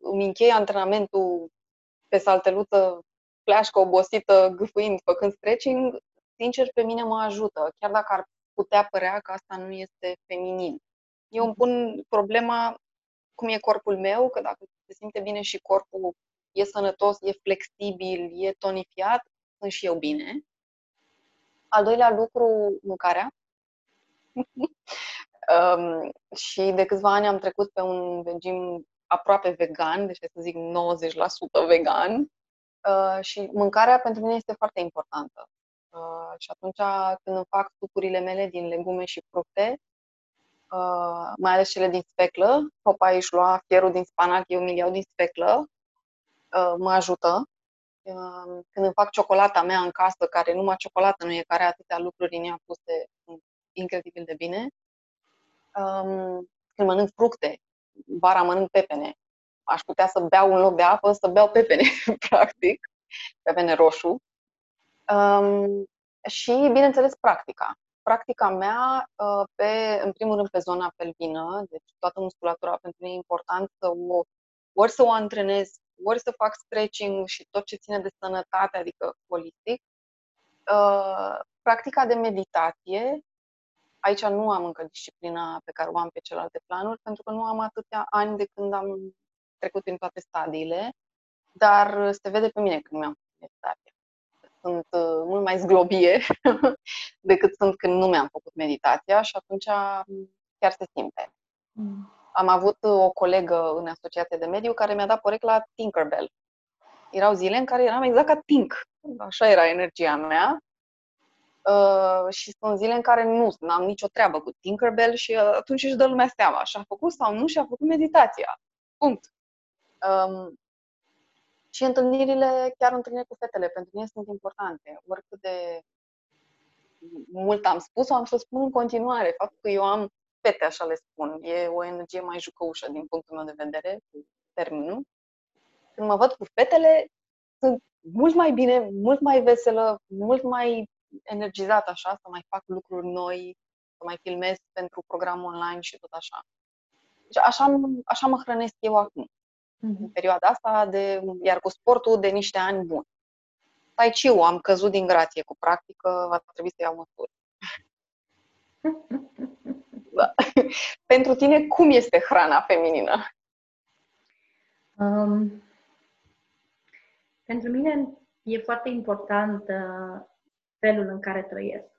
îmi închei antrenamentul pe salteluță, fleașcă, obosită, gâfâind, făcând stretching, sincer, pe mine mă ajută, chiar dacă ar putea părea că asta nu este feminin. Eu îmi pun problema cum e corpul meu, că dacă se simte bine și corpul e sănătos, e flexibil, e tonifiat, sunt și eu bine. Al doilea lucru, mâncarea. *laughs* Um, și de câțiva ani am trecut pe un regim aproape vegan, deci să zic 90% vegan. Uh, și mâncarea pentru mine este foarte importantă. Uh, și atunci când îmi fac sucurile mele din legume și fructe, uh, mai ales cele din speclă, popa își lua fierul din spanac, eu mi iau din speclă, uh, mă ajută. um, când îmi fac ciocolata mea în casă, care numai ciocolată nu e, care are atâtea lucruri în ea puse incredibil de bine. Um, când mănânc fructe, vara mănânc pepene. Aș putea să beau un loc de apă, să beau pepene, *laughs* practic, pepene roșu. Um, și, bineînțeles, practica. Practica mea, uh, pe, în primul rând, pe zona pelvină, deci toată musculatura pentru mine e important să o, ori să o antrenez, ori să fac stretching și tot ce ține de sănătate, adică holistic. Uh, practica de meditație, aici nu am încă disciplina pe care o am pe celelalte planuri, pentru că nu am atâtea ani de când am trecut prin toate stadiile, dar se vede pe mine când mi-am făcut meditație sunt uh, mult mai zglobie *laughs* decât sunt când nu mi-am făcut meditația și atunci mm, chiar se simte. Mm. Am avut uh, o colegă în asociație de mediu care mi-a dat porecla Tinkerbell. Erau zile în care eram exact ca Tink. Așa era energia mea. Uh, și sunt zile în care nu am nicio treabă cu Tinkerbell și uh, atunci își dă lumea seama și a făcut sau nu și a făcut meditația. Punct. Um, și întâlnirile, chiar întâlniri cu fetele, pentru mine sunt importante. Oricât de mult am spus, am să spun în continuare. Faptul că eu am fete, așa le spun, e o energie mai jucăușă din punctul meu de vedere, cu termenul. Când mă văd cu fetele, sunt mult mai bine, mult mai veselă, mult mai energizată așa, să mai fac lucruri noi, să mai filmez pentru program online și tot așa. Deci așa, așa mă hrănesc eu acum în mhm. perioada asta, de, iar cu sportul de niște ani buni. Tai chi am căzut din grație cu practică, va trebui să iau măsuri. *laughs* da. Pentru tine, cum este hrana feminină? Um, pentru mine e foarte important uh, felul în care trăiesc.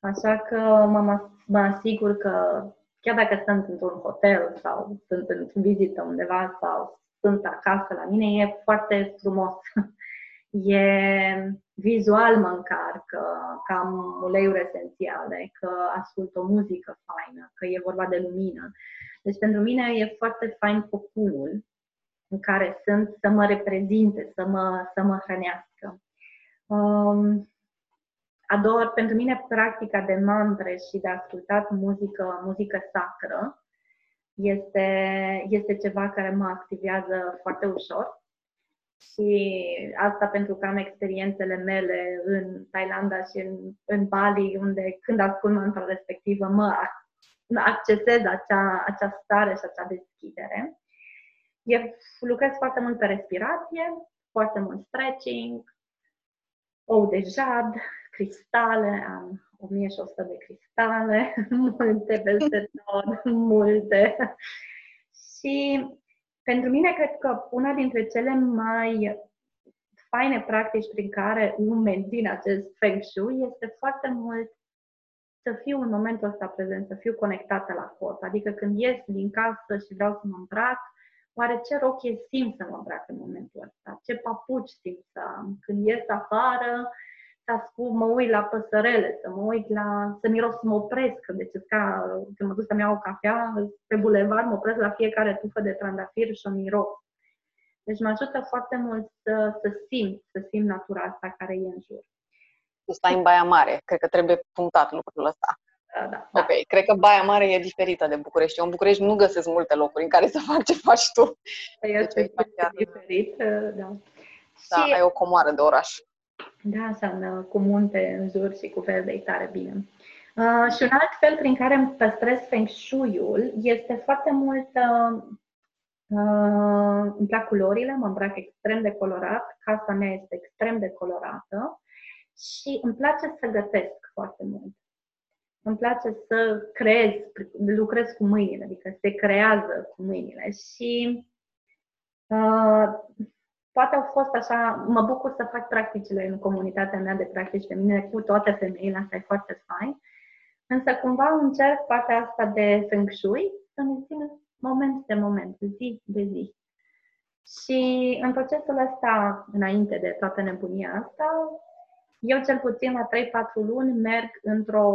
Așa că mă, mă asigur că chiar dacă sunt într-un hotel sau sunt în vizită undeva sau sunt acasă la mine, e foarte frumos. *laughs* E vizual mă încarcă, că am uleiuri esențiale, că ascult o muzică faină, că e vorba de lumină. Deci pentru mine e foarte fain cocunul în care sunt să mă reprezinte, să mă, să mă hrănească. Um, Ador, pentru mine, practica de mantre și de ascultat muzică, muzică sacră este, este ceva care mă activează foarte ușor. Și asta pentru că am experiențele mele în Thailanda și în, în Bali, unde când ascult mantra respectivă mă accesez acea, acea stare și acea deschidere. Eu lucrez foarte mult pe respirație, foarte mult stretching, ou de jad, cristale, am 1100 de cristale, *laughs* multe peste tot, multe. Și pentru mine, cred că una dintre cele mai faine practici prin care îmi mențin acest feng shui este foarte mult să fiu în momentul ăsta prezent, să fiu conectată la corp. Adică când ies din casă și vreau să mă îmbrac, oare ce rochie simt să mă îmbrac în momentul ăsta? Ce papuci simt să am? Când ies afară, să ascult, mă uit la păsărele, să mă uit la, să miros, să mă opresc. Deci ca când mă duc să-mi iau o cafea, pe bulevard mă opresc la fiecare tufă de trandafir și o miros. Deci mă ajută foarte mult să, să simt, să simt natura asta care e în jur. Tu stai în Baia Mare, cred că trebuie punctat lucrul ăsta. Da, da. Ok, da. cred că Baia Mare e diferită de București. Eu în București nu găsesc multe locuri în care să fac ce faci tu. Este deci, chiar... diferit, da. Da, și... ai o comoară de oraș. Da, înseamnă cu munte în jur și cu verde, tare bine. Uh, și un alt fel prin care îmi păstrez feng shui-ul este foarte mult uh, uh, îmi plac culorile, mă îmbrac extrem de colorat, casa mea este extrem de colorată și îmi place să gătesc foarte mult. Îmi place să creez, lucrez cu mâinile, adică se creează cu mâinile și uh, poate au fost așa, mă bucur să fac practicile în comunitatea mea de practici feminine cu toate femeile, asta e foarte fain. Însă cumva încerc partea asta de feng shui să-mi țin moment de moment, zi de zi. Și în procesul ăsta, înainte de toată nebunia asta, eu cel puțin la 3-4 luni merg într-o,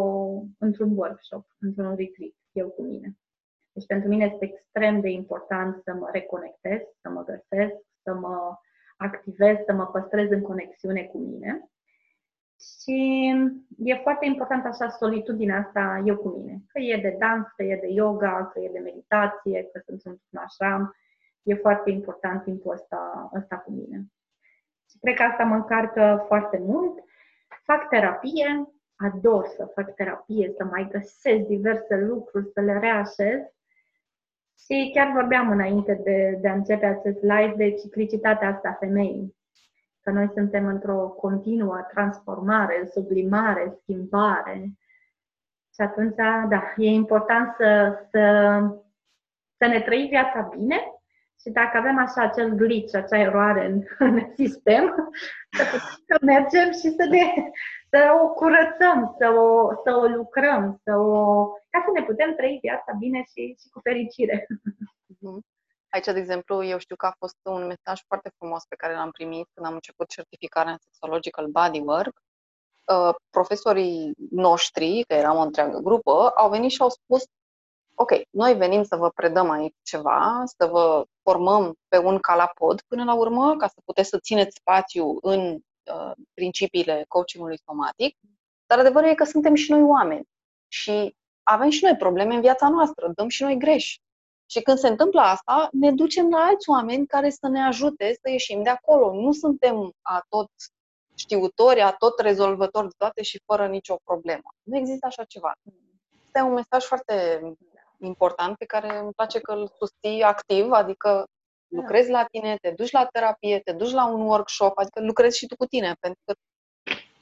într-un workshop, într-un retreat, eu cu mine. Deci pentru mine este extrem de important să mă reconectez, să mă găsesc, să mă activez, să mă păstrez în conexiune cu mine. Și e foarte important așa solitudinea asta eu cu mine. Că e de dans, că e de yoga, că e de meditație, că sunt într-un ashram. E foarte important timpul ăsta, ăsta cu mine. Și cred că asta mă încarcă foarte mult. Fac terapie, ador să fac terapie, să mai găsesc diverse lucruri, să le reașez. Și chiar vorbeam înainte de, de a începe acest live de ciclicitatea asta femeii. Că noi suntem într-o continuă transformare, sublimare, schimbare. Și atunci, da, e important să, să, să ne trăim viața bine și dacă avem așa acel glitch, acea eroare în, *laughs* în sistem, să mergem și să, ne, să o curățăm, să o, să o lucrăm, să o, ca să ne putem trăi viața bine și, și cu fericire. Mhm. Aici, de exemplu, eu știu că a fost un mesaj foarte frumos pe care l-am primit când am început certificarea în Sexological Bodywork. Uh, profesorii noștri, că eram o întreagă grupă, au venit și au spus ok, noi venim să vă predăm aici ceva, să vă formăm pe un calapod până la urmă, ca să puteți să țineți spațiu în uh, principiile coachingului somatic, dar adevărul e că suntem și noi oameni și avem și noi probleme în viața noastră, dăm și noi greși. Și când se întâmplă asta, ne ducem la alți oameni care să ne ajute să ieșim de acolo. Nu suntem a tot știutori, a tot rezolvători de toate și fără nicio problemă. Nu există așa ceva. Este un mesaj foarte important pe care îmi place că îl susții activ, adică da. Lucrezi la tine, te duci la terapie, te duci la un workshop, adică lucrezi și tu cu tine, pentru că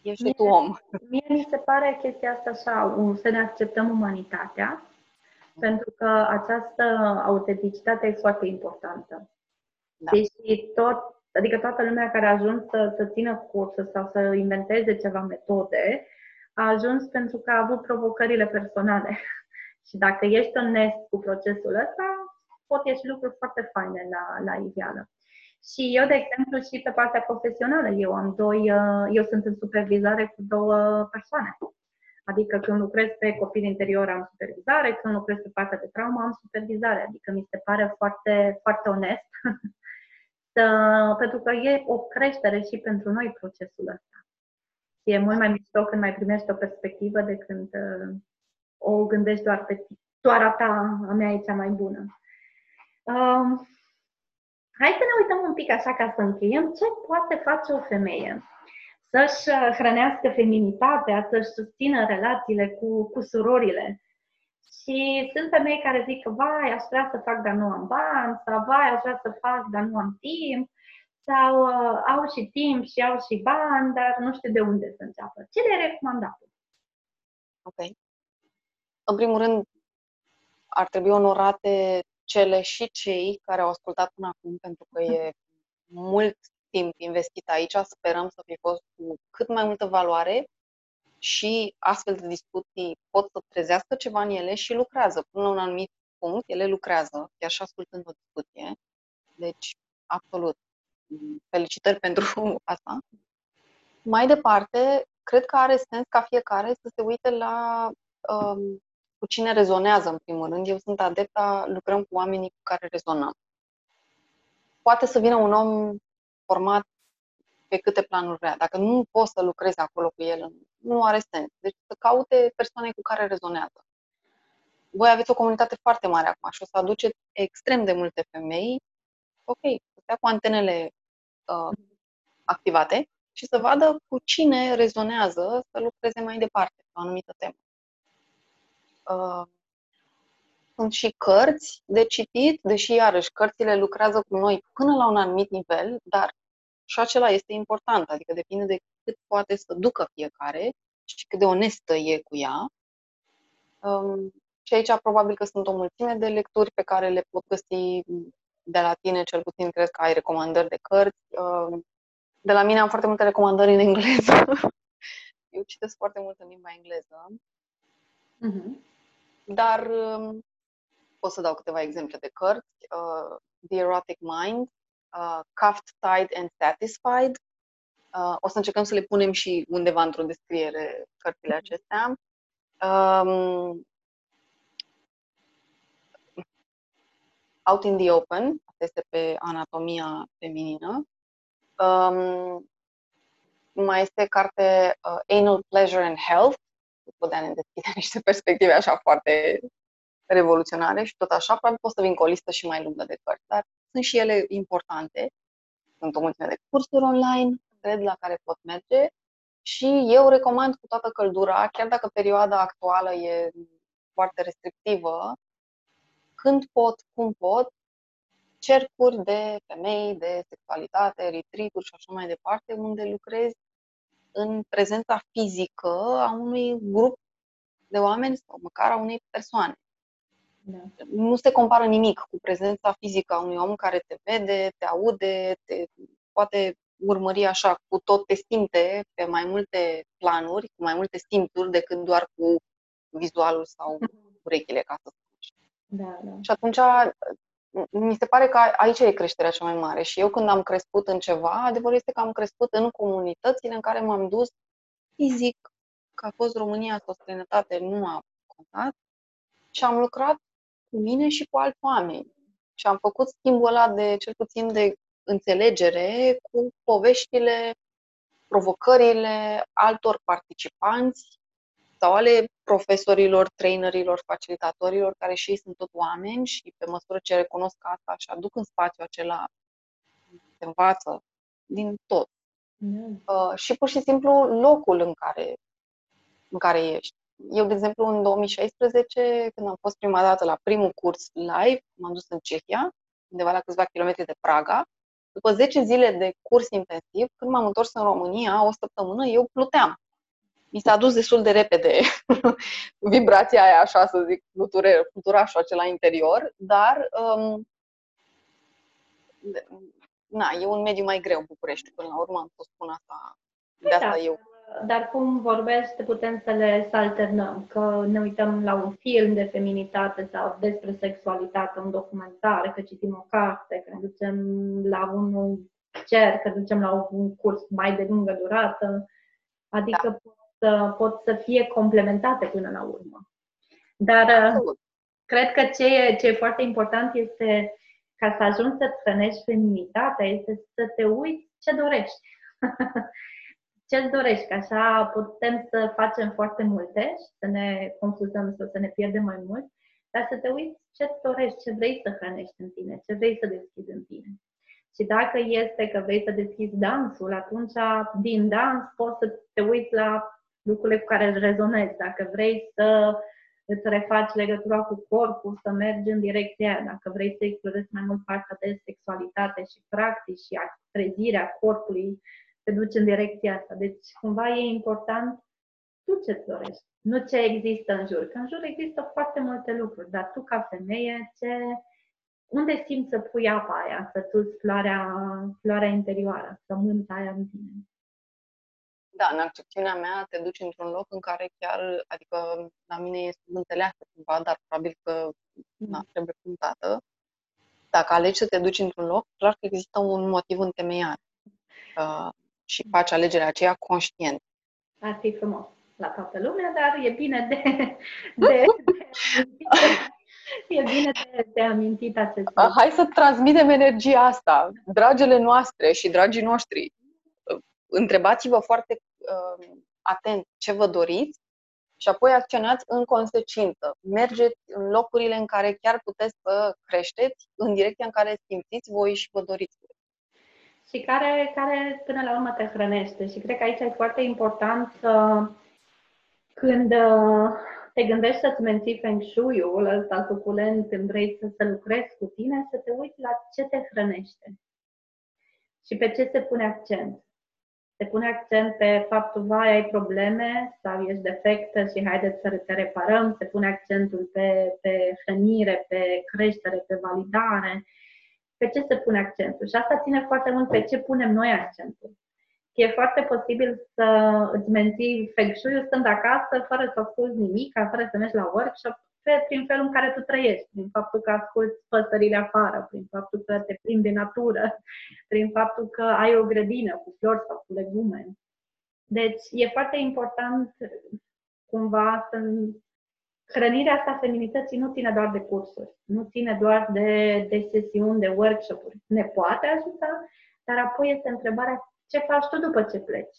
ești mie, tu om. Mie mi se pare chestia asta așa, să ne acceptăm umanitatea, pentru că această autenticitate e foarte importantă. Da. Deși tot, adică toată lumea care a ajuns să, să țină cursuri sau să inventeze ceva metode, a ajuns pentru că a avut provocările personale. *laughs* Și dacă ești onest cu procesul ăsta, pot ieși lucruri foarte faine la, la iveală. Și eu, de exemplu, și pe partea profesională, eu am doi, uh, eu sunt în supervizare cu două persoane. Adică când lucrez pe copil interior am supervizare, când lucrez pe partea de traumă am supervizare. Adică mi se pare foarte, foarte onest. *laughs* să, pentru că e o creștere și pentru noi procesul ăsta. E mult mai mișto când mai primești o perspectivă de când uh, o gândești doar pe doar a ta, a mea e cea mai bună. Um, hai să ne uităm un pic așa ca să încheiem. Ce poate face o femeie? Să-și uh, hrănească feminitatea, să-și susțină relațiile cu, cu surorile. Și sunt femei care zic că, vai, aș vrea să fac, dar nu am bani, sau vai, aș vrea să fac, dar nu am timp, sau uh, au și timp și au și bani, dar nu știu de unde să înceapă. Ce le recomandat? Ok. În primul rând, ar trebui onorate cele și cei care au ascultat până acum, pentru că e mult timp investit aici. Sperăm să fie fost cu cât mai multă valoare și astfel de discuții pot să trezească ceva în ele și lucrează. Până la un anumit punct, ele lucrează, chiar și ascultând o discuție. Deci, absolut. Felicitări pentru *laughs* asta. Mai departe, cred că are sens ca fiecare să se uite la um, cu cine rezonează, în primul rând. Eu sunt adepta, lucrăm cu oamenii cu care rezonăm. Poate să vină un om format pe câte planuri vrea. Dacă nu poți să lucrezi acolo cu el, nu are sens. Deci să caute persoane cu care rezonează. Voi aveți o comunitate foarte mare acum și o să aduceți extrem de multe femei, ok, să stea cu antenele uh, activate și să vadă cu cine rezonează să lucreze mai departe pe o anumită temă. Uh, sunt și cărți de citit, deși iarăși cărțile lucrează cu noi până la un anumit nivel, dar și acela este important, adică depinde de cât poate să ducă fiecare și cât de onestă e cu ea. Um, și aici probabil că sunt o mulțime de lecturi pe care le pot găsi de la tine, cel puțin cred că ai recomandări de cărți. Um, de la mine am foarte multe recomandări în engleză. *laughs* Eu citesc foarte mult în limba engleză. Uh-huh. Dar um, pot să dau câteva exemple de cărți. Uh, The Erotic Mind, uh, Cuffed, Tied and Satisfied. Uh, o să încercăm să le punem și undeva într-o descriere cărțile mhm. acestea. Um, Out in the Open, asta este pe anatomia feminină. Um, mai este carte uh, Anal Pleasure and Health, putea ne deschide *laughs* niște perspective așa foarte revoluționare și tot așa, probabil pot să vin cu o listă și mai lungă de cărți, dar sunt și ele importante. Sunt o mulțime de cursuri online, cred, la care pot merge și eu recomand cu toată căldura, chiar dacă perioada actuală e foarte restrictivă, când pot, cum pot, cercuri de femei, de sexualitate, retreat și așa mai departe, unde lucrezi în prezența fizică a unui grup de oameni sau măcar a unei persoane. Da. Nu se compară nimic cu prezența fizică a unui om care te vede, te aude, te poate urmări așa, cu tot te simte pe mai multe planuri, cu mai multe simțuri decât doar cu vizualul sau mhm. *laughs* urechile, ca să spun așa. Da, da. Și atunci mi se pare că aici e creșterea cea mai mare. Și eu când am crescut în ceva, adevărul este că am crescut în comunitățile în care m-am dus fizic, că a fost România sau străinătate, nu a contat, și am lucrat cu mine și cu alți oameni. Și am făcut schimbul ăla de, cel puțin, de înțelegere cu poveștile, provocările altor participanți sau ale profesorilor, trainerilor, facilitatorilor, care și ei sunt tot oameni și pe măsură ce recunosc asta și aduc în spațiu acela, se învață din tot. Mm. Uh, și pur și simplu locul în care, în care ești. Eu, de exemplu, în 2016, când am fost prima dată la primul curs live, m-am dus în Cehia, undeva la câțiva kilometri de Praga. După 10 zile de curs intensiv, când m-am întors în România, o săptămână, eu pluteam mi s-a dus destul de repede *laughs* vibrația aia, așa să zic, fluture, fluturașul acela interior, dar um, na, e un mediu mai greu București, până la urmă am să spun asta. De asta da. eu dar cum vorbești, putem să le să alternăm, că ne uităm la un film de feminitate sau despre sexualitate, un documentar, că citim o carte, că ne ducem la un cer, că ducem la un curs mai de lungă durată. Adică da să pot să fie complementate până la urmă. Dar uh, Absolut. cred că ce e, ce e foarte important este ca să ajungi să trănești feminitatea, este să te uiți ce dorești. *laughs* ce-ți dorești, că așa putem să facem foarte multe și să ne consultăm sau să ne pierdem mai mult, dar să te uiți ce-ți dorești, ce vrei să hrănești în tine, ce vrei să deschizi în tine. Și dacă este că vrei să deschizi dansul, atunci din dans poți să te uiți la lucrurile cu care îți rezonezi. Dacă vrei să îți refaci legătura cu corpul, să mergi în direcția aia. Dacă vrei să explorezi mai mult partea de sexualitate și practici și trezirea corpului, te duci în direcția asta. Deci, cumva e important tu ce-ți dorești, nu ce există în jur. Că în jur există foarte multe lucruri, dar tu ca femeie, ce, unde simți să pui apa aia, să tu floarea, floarea interioară, sămânța aia în tine? Da, în accepțiunea mea te duci într-un loc în care chiar, adică la mine este înțeleasă cumva, dar probabil că na, mm. trebuie puntată. Dacă alegi să te duci într-un loc, clar că există un motiv întemeiat uh, și faci alegerea aceea conștient. Ar fi frumos la toată lumea, dar e bine de, de, de E bine de, de amintit acest lucru. Hai să transmitem energia asta, dragele noastre și dragii noștri întrebați-vă foarte uh, atent ce vă doriți și apoi acționați în consecință. Mergeți în locurile în care chiar puteți să creșteți, în direcția în care simțiți voi și vă doriți. Și care, care până la urmă te hrănește. Și cred că aici e foarte important să, când uh, te gândești să-ți menții feng shui-ul ăsta suculent, când vrei să, să lucrezi cu tine, să te uiți la ce te hrănește și pe ce se pune accent se pune accent pe faptul, vai, ai probleme sau ești defectă și haideți să te reparăm, se pune accentul pe, pe hrănire, pe creștere, pe validare. Pe ce se pune accentul? Și asta ține foarte mult pe ce punem noi accentul. E foarte posibil să îți menții feng shui stând acasă, fără să asculti nimic, fără să mergi la workshop, pe, prin felul în care tu trăiești, prin faptul că asculti păsările afară, prin faptul că te plimbi de natură, prin faptul că ai o grădină cu flori sau cu legume. Deci e foarte important cumva să hrănirea asta feminității nu ține doar de cursuri, nu ține doar de, de sesiuni, de workshop-uri. Ne poate ajuta, dar apoi este întrebarea ce faci tu după ce pleci.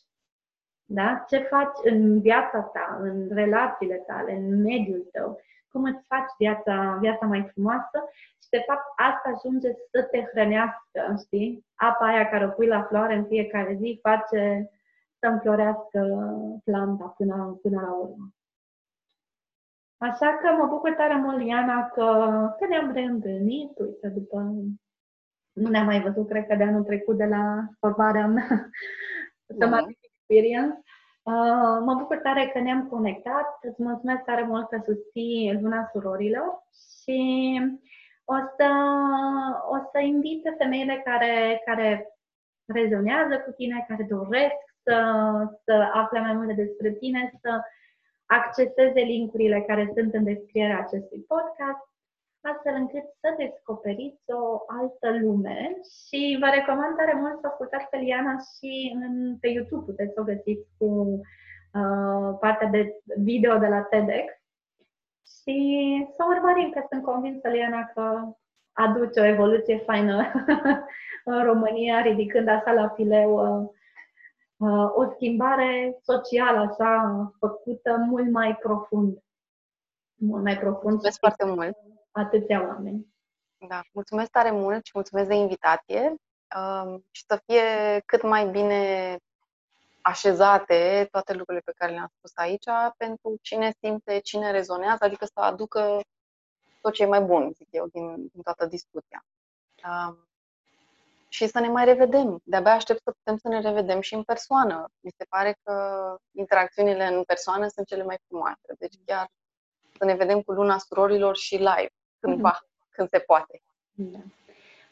Da? Ce faci în viața ta, în relațiile tale, în mediul tău, cum îți faci viața, viața mai frumoasă și, de fapt, asta ajunge să te hrănească, știi? Apa aia care o pui la floare în fiecare zi face să înflorească planta până, până la urmă. Așa că mă bucur tare mult, Iana, că, că ne-am reîntâlnit, uite, după... Nu ne-am mai văzut, cred că de anul trecut, de la formarea mea, *laughs* Somatic Experience. Uh, mă bucur tare că ne-am conectat. Îți mulțumesc tare mult că susții Luna Surorilor și o să, o să invit pe femeile care, care rezonează cu tine, care doresc să, să afle mai multe despre tine, să acceseze linkurile care sunt în descrierea acestui podcast, astfel încât să descoperiți o altă lume și vă recomand tare mult să ascultați pe Liana și în, pe YouTube, puteți să o găsiți cu uh, partea de video de la TEDx și să urmărim, că sunt convinsă, Liana, că aduce o evoluție faină *laughs* în România, ridicând așa la fileu uh, Uh, o schimbare socială așa făcută mult mai profund. Mult mai profund. Mulțumesc foarte mult. Atâția oameni. Da, mulțumesc tare mult și mulțumesc de invitație um, și să fie cât mai bine așezate toate lucrurile pe care le-am spus aici pentru cine simte, cine rezonează, adică să aducă tot ce e mai bun, zic eu, din, din toată discuția. Um, și să ne mai revedem. De-abia aștept să putem să ne revedem și în persoană. Mi se pare că interacțiunile în persoană sunt cele mai frumoase. Deci chiar să ne vedem cu luna surorilor și live, cândva, mm-hmm. când se poate. Da.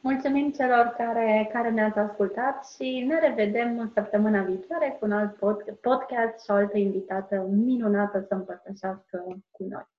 Mulțumim celor care, care ne-ați ascultat și ne revedem în săptămâna viitoare cu un alt podcast și o altă invitată minunată să împărtășească cu noi.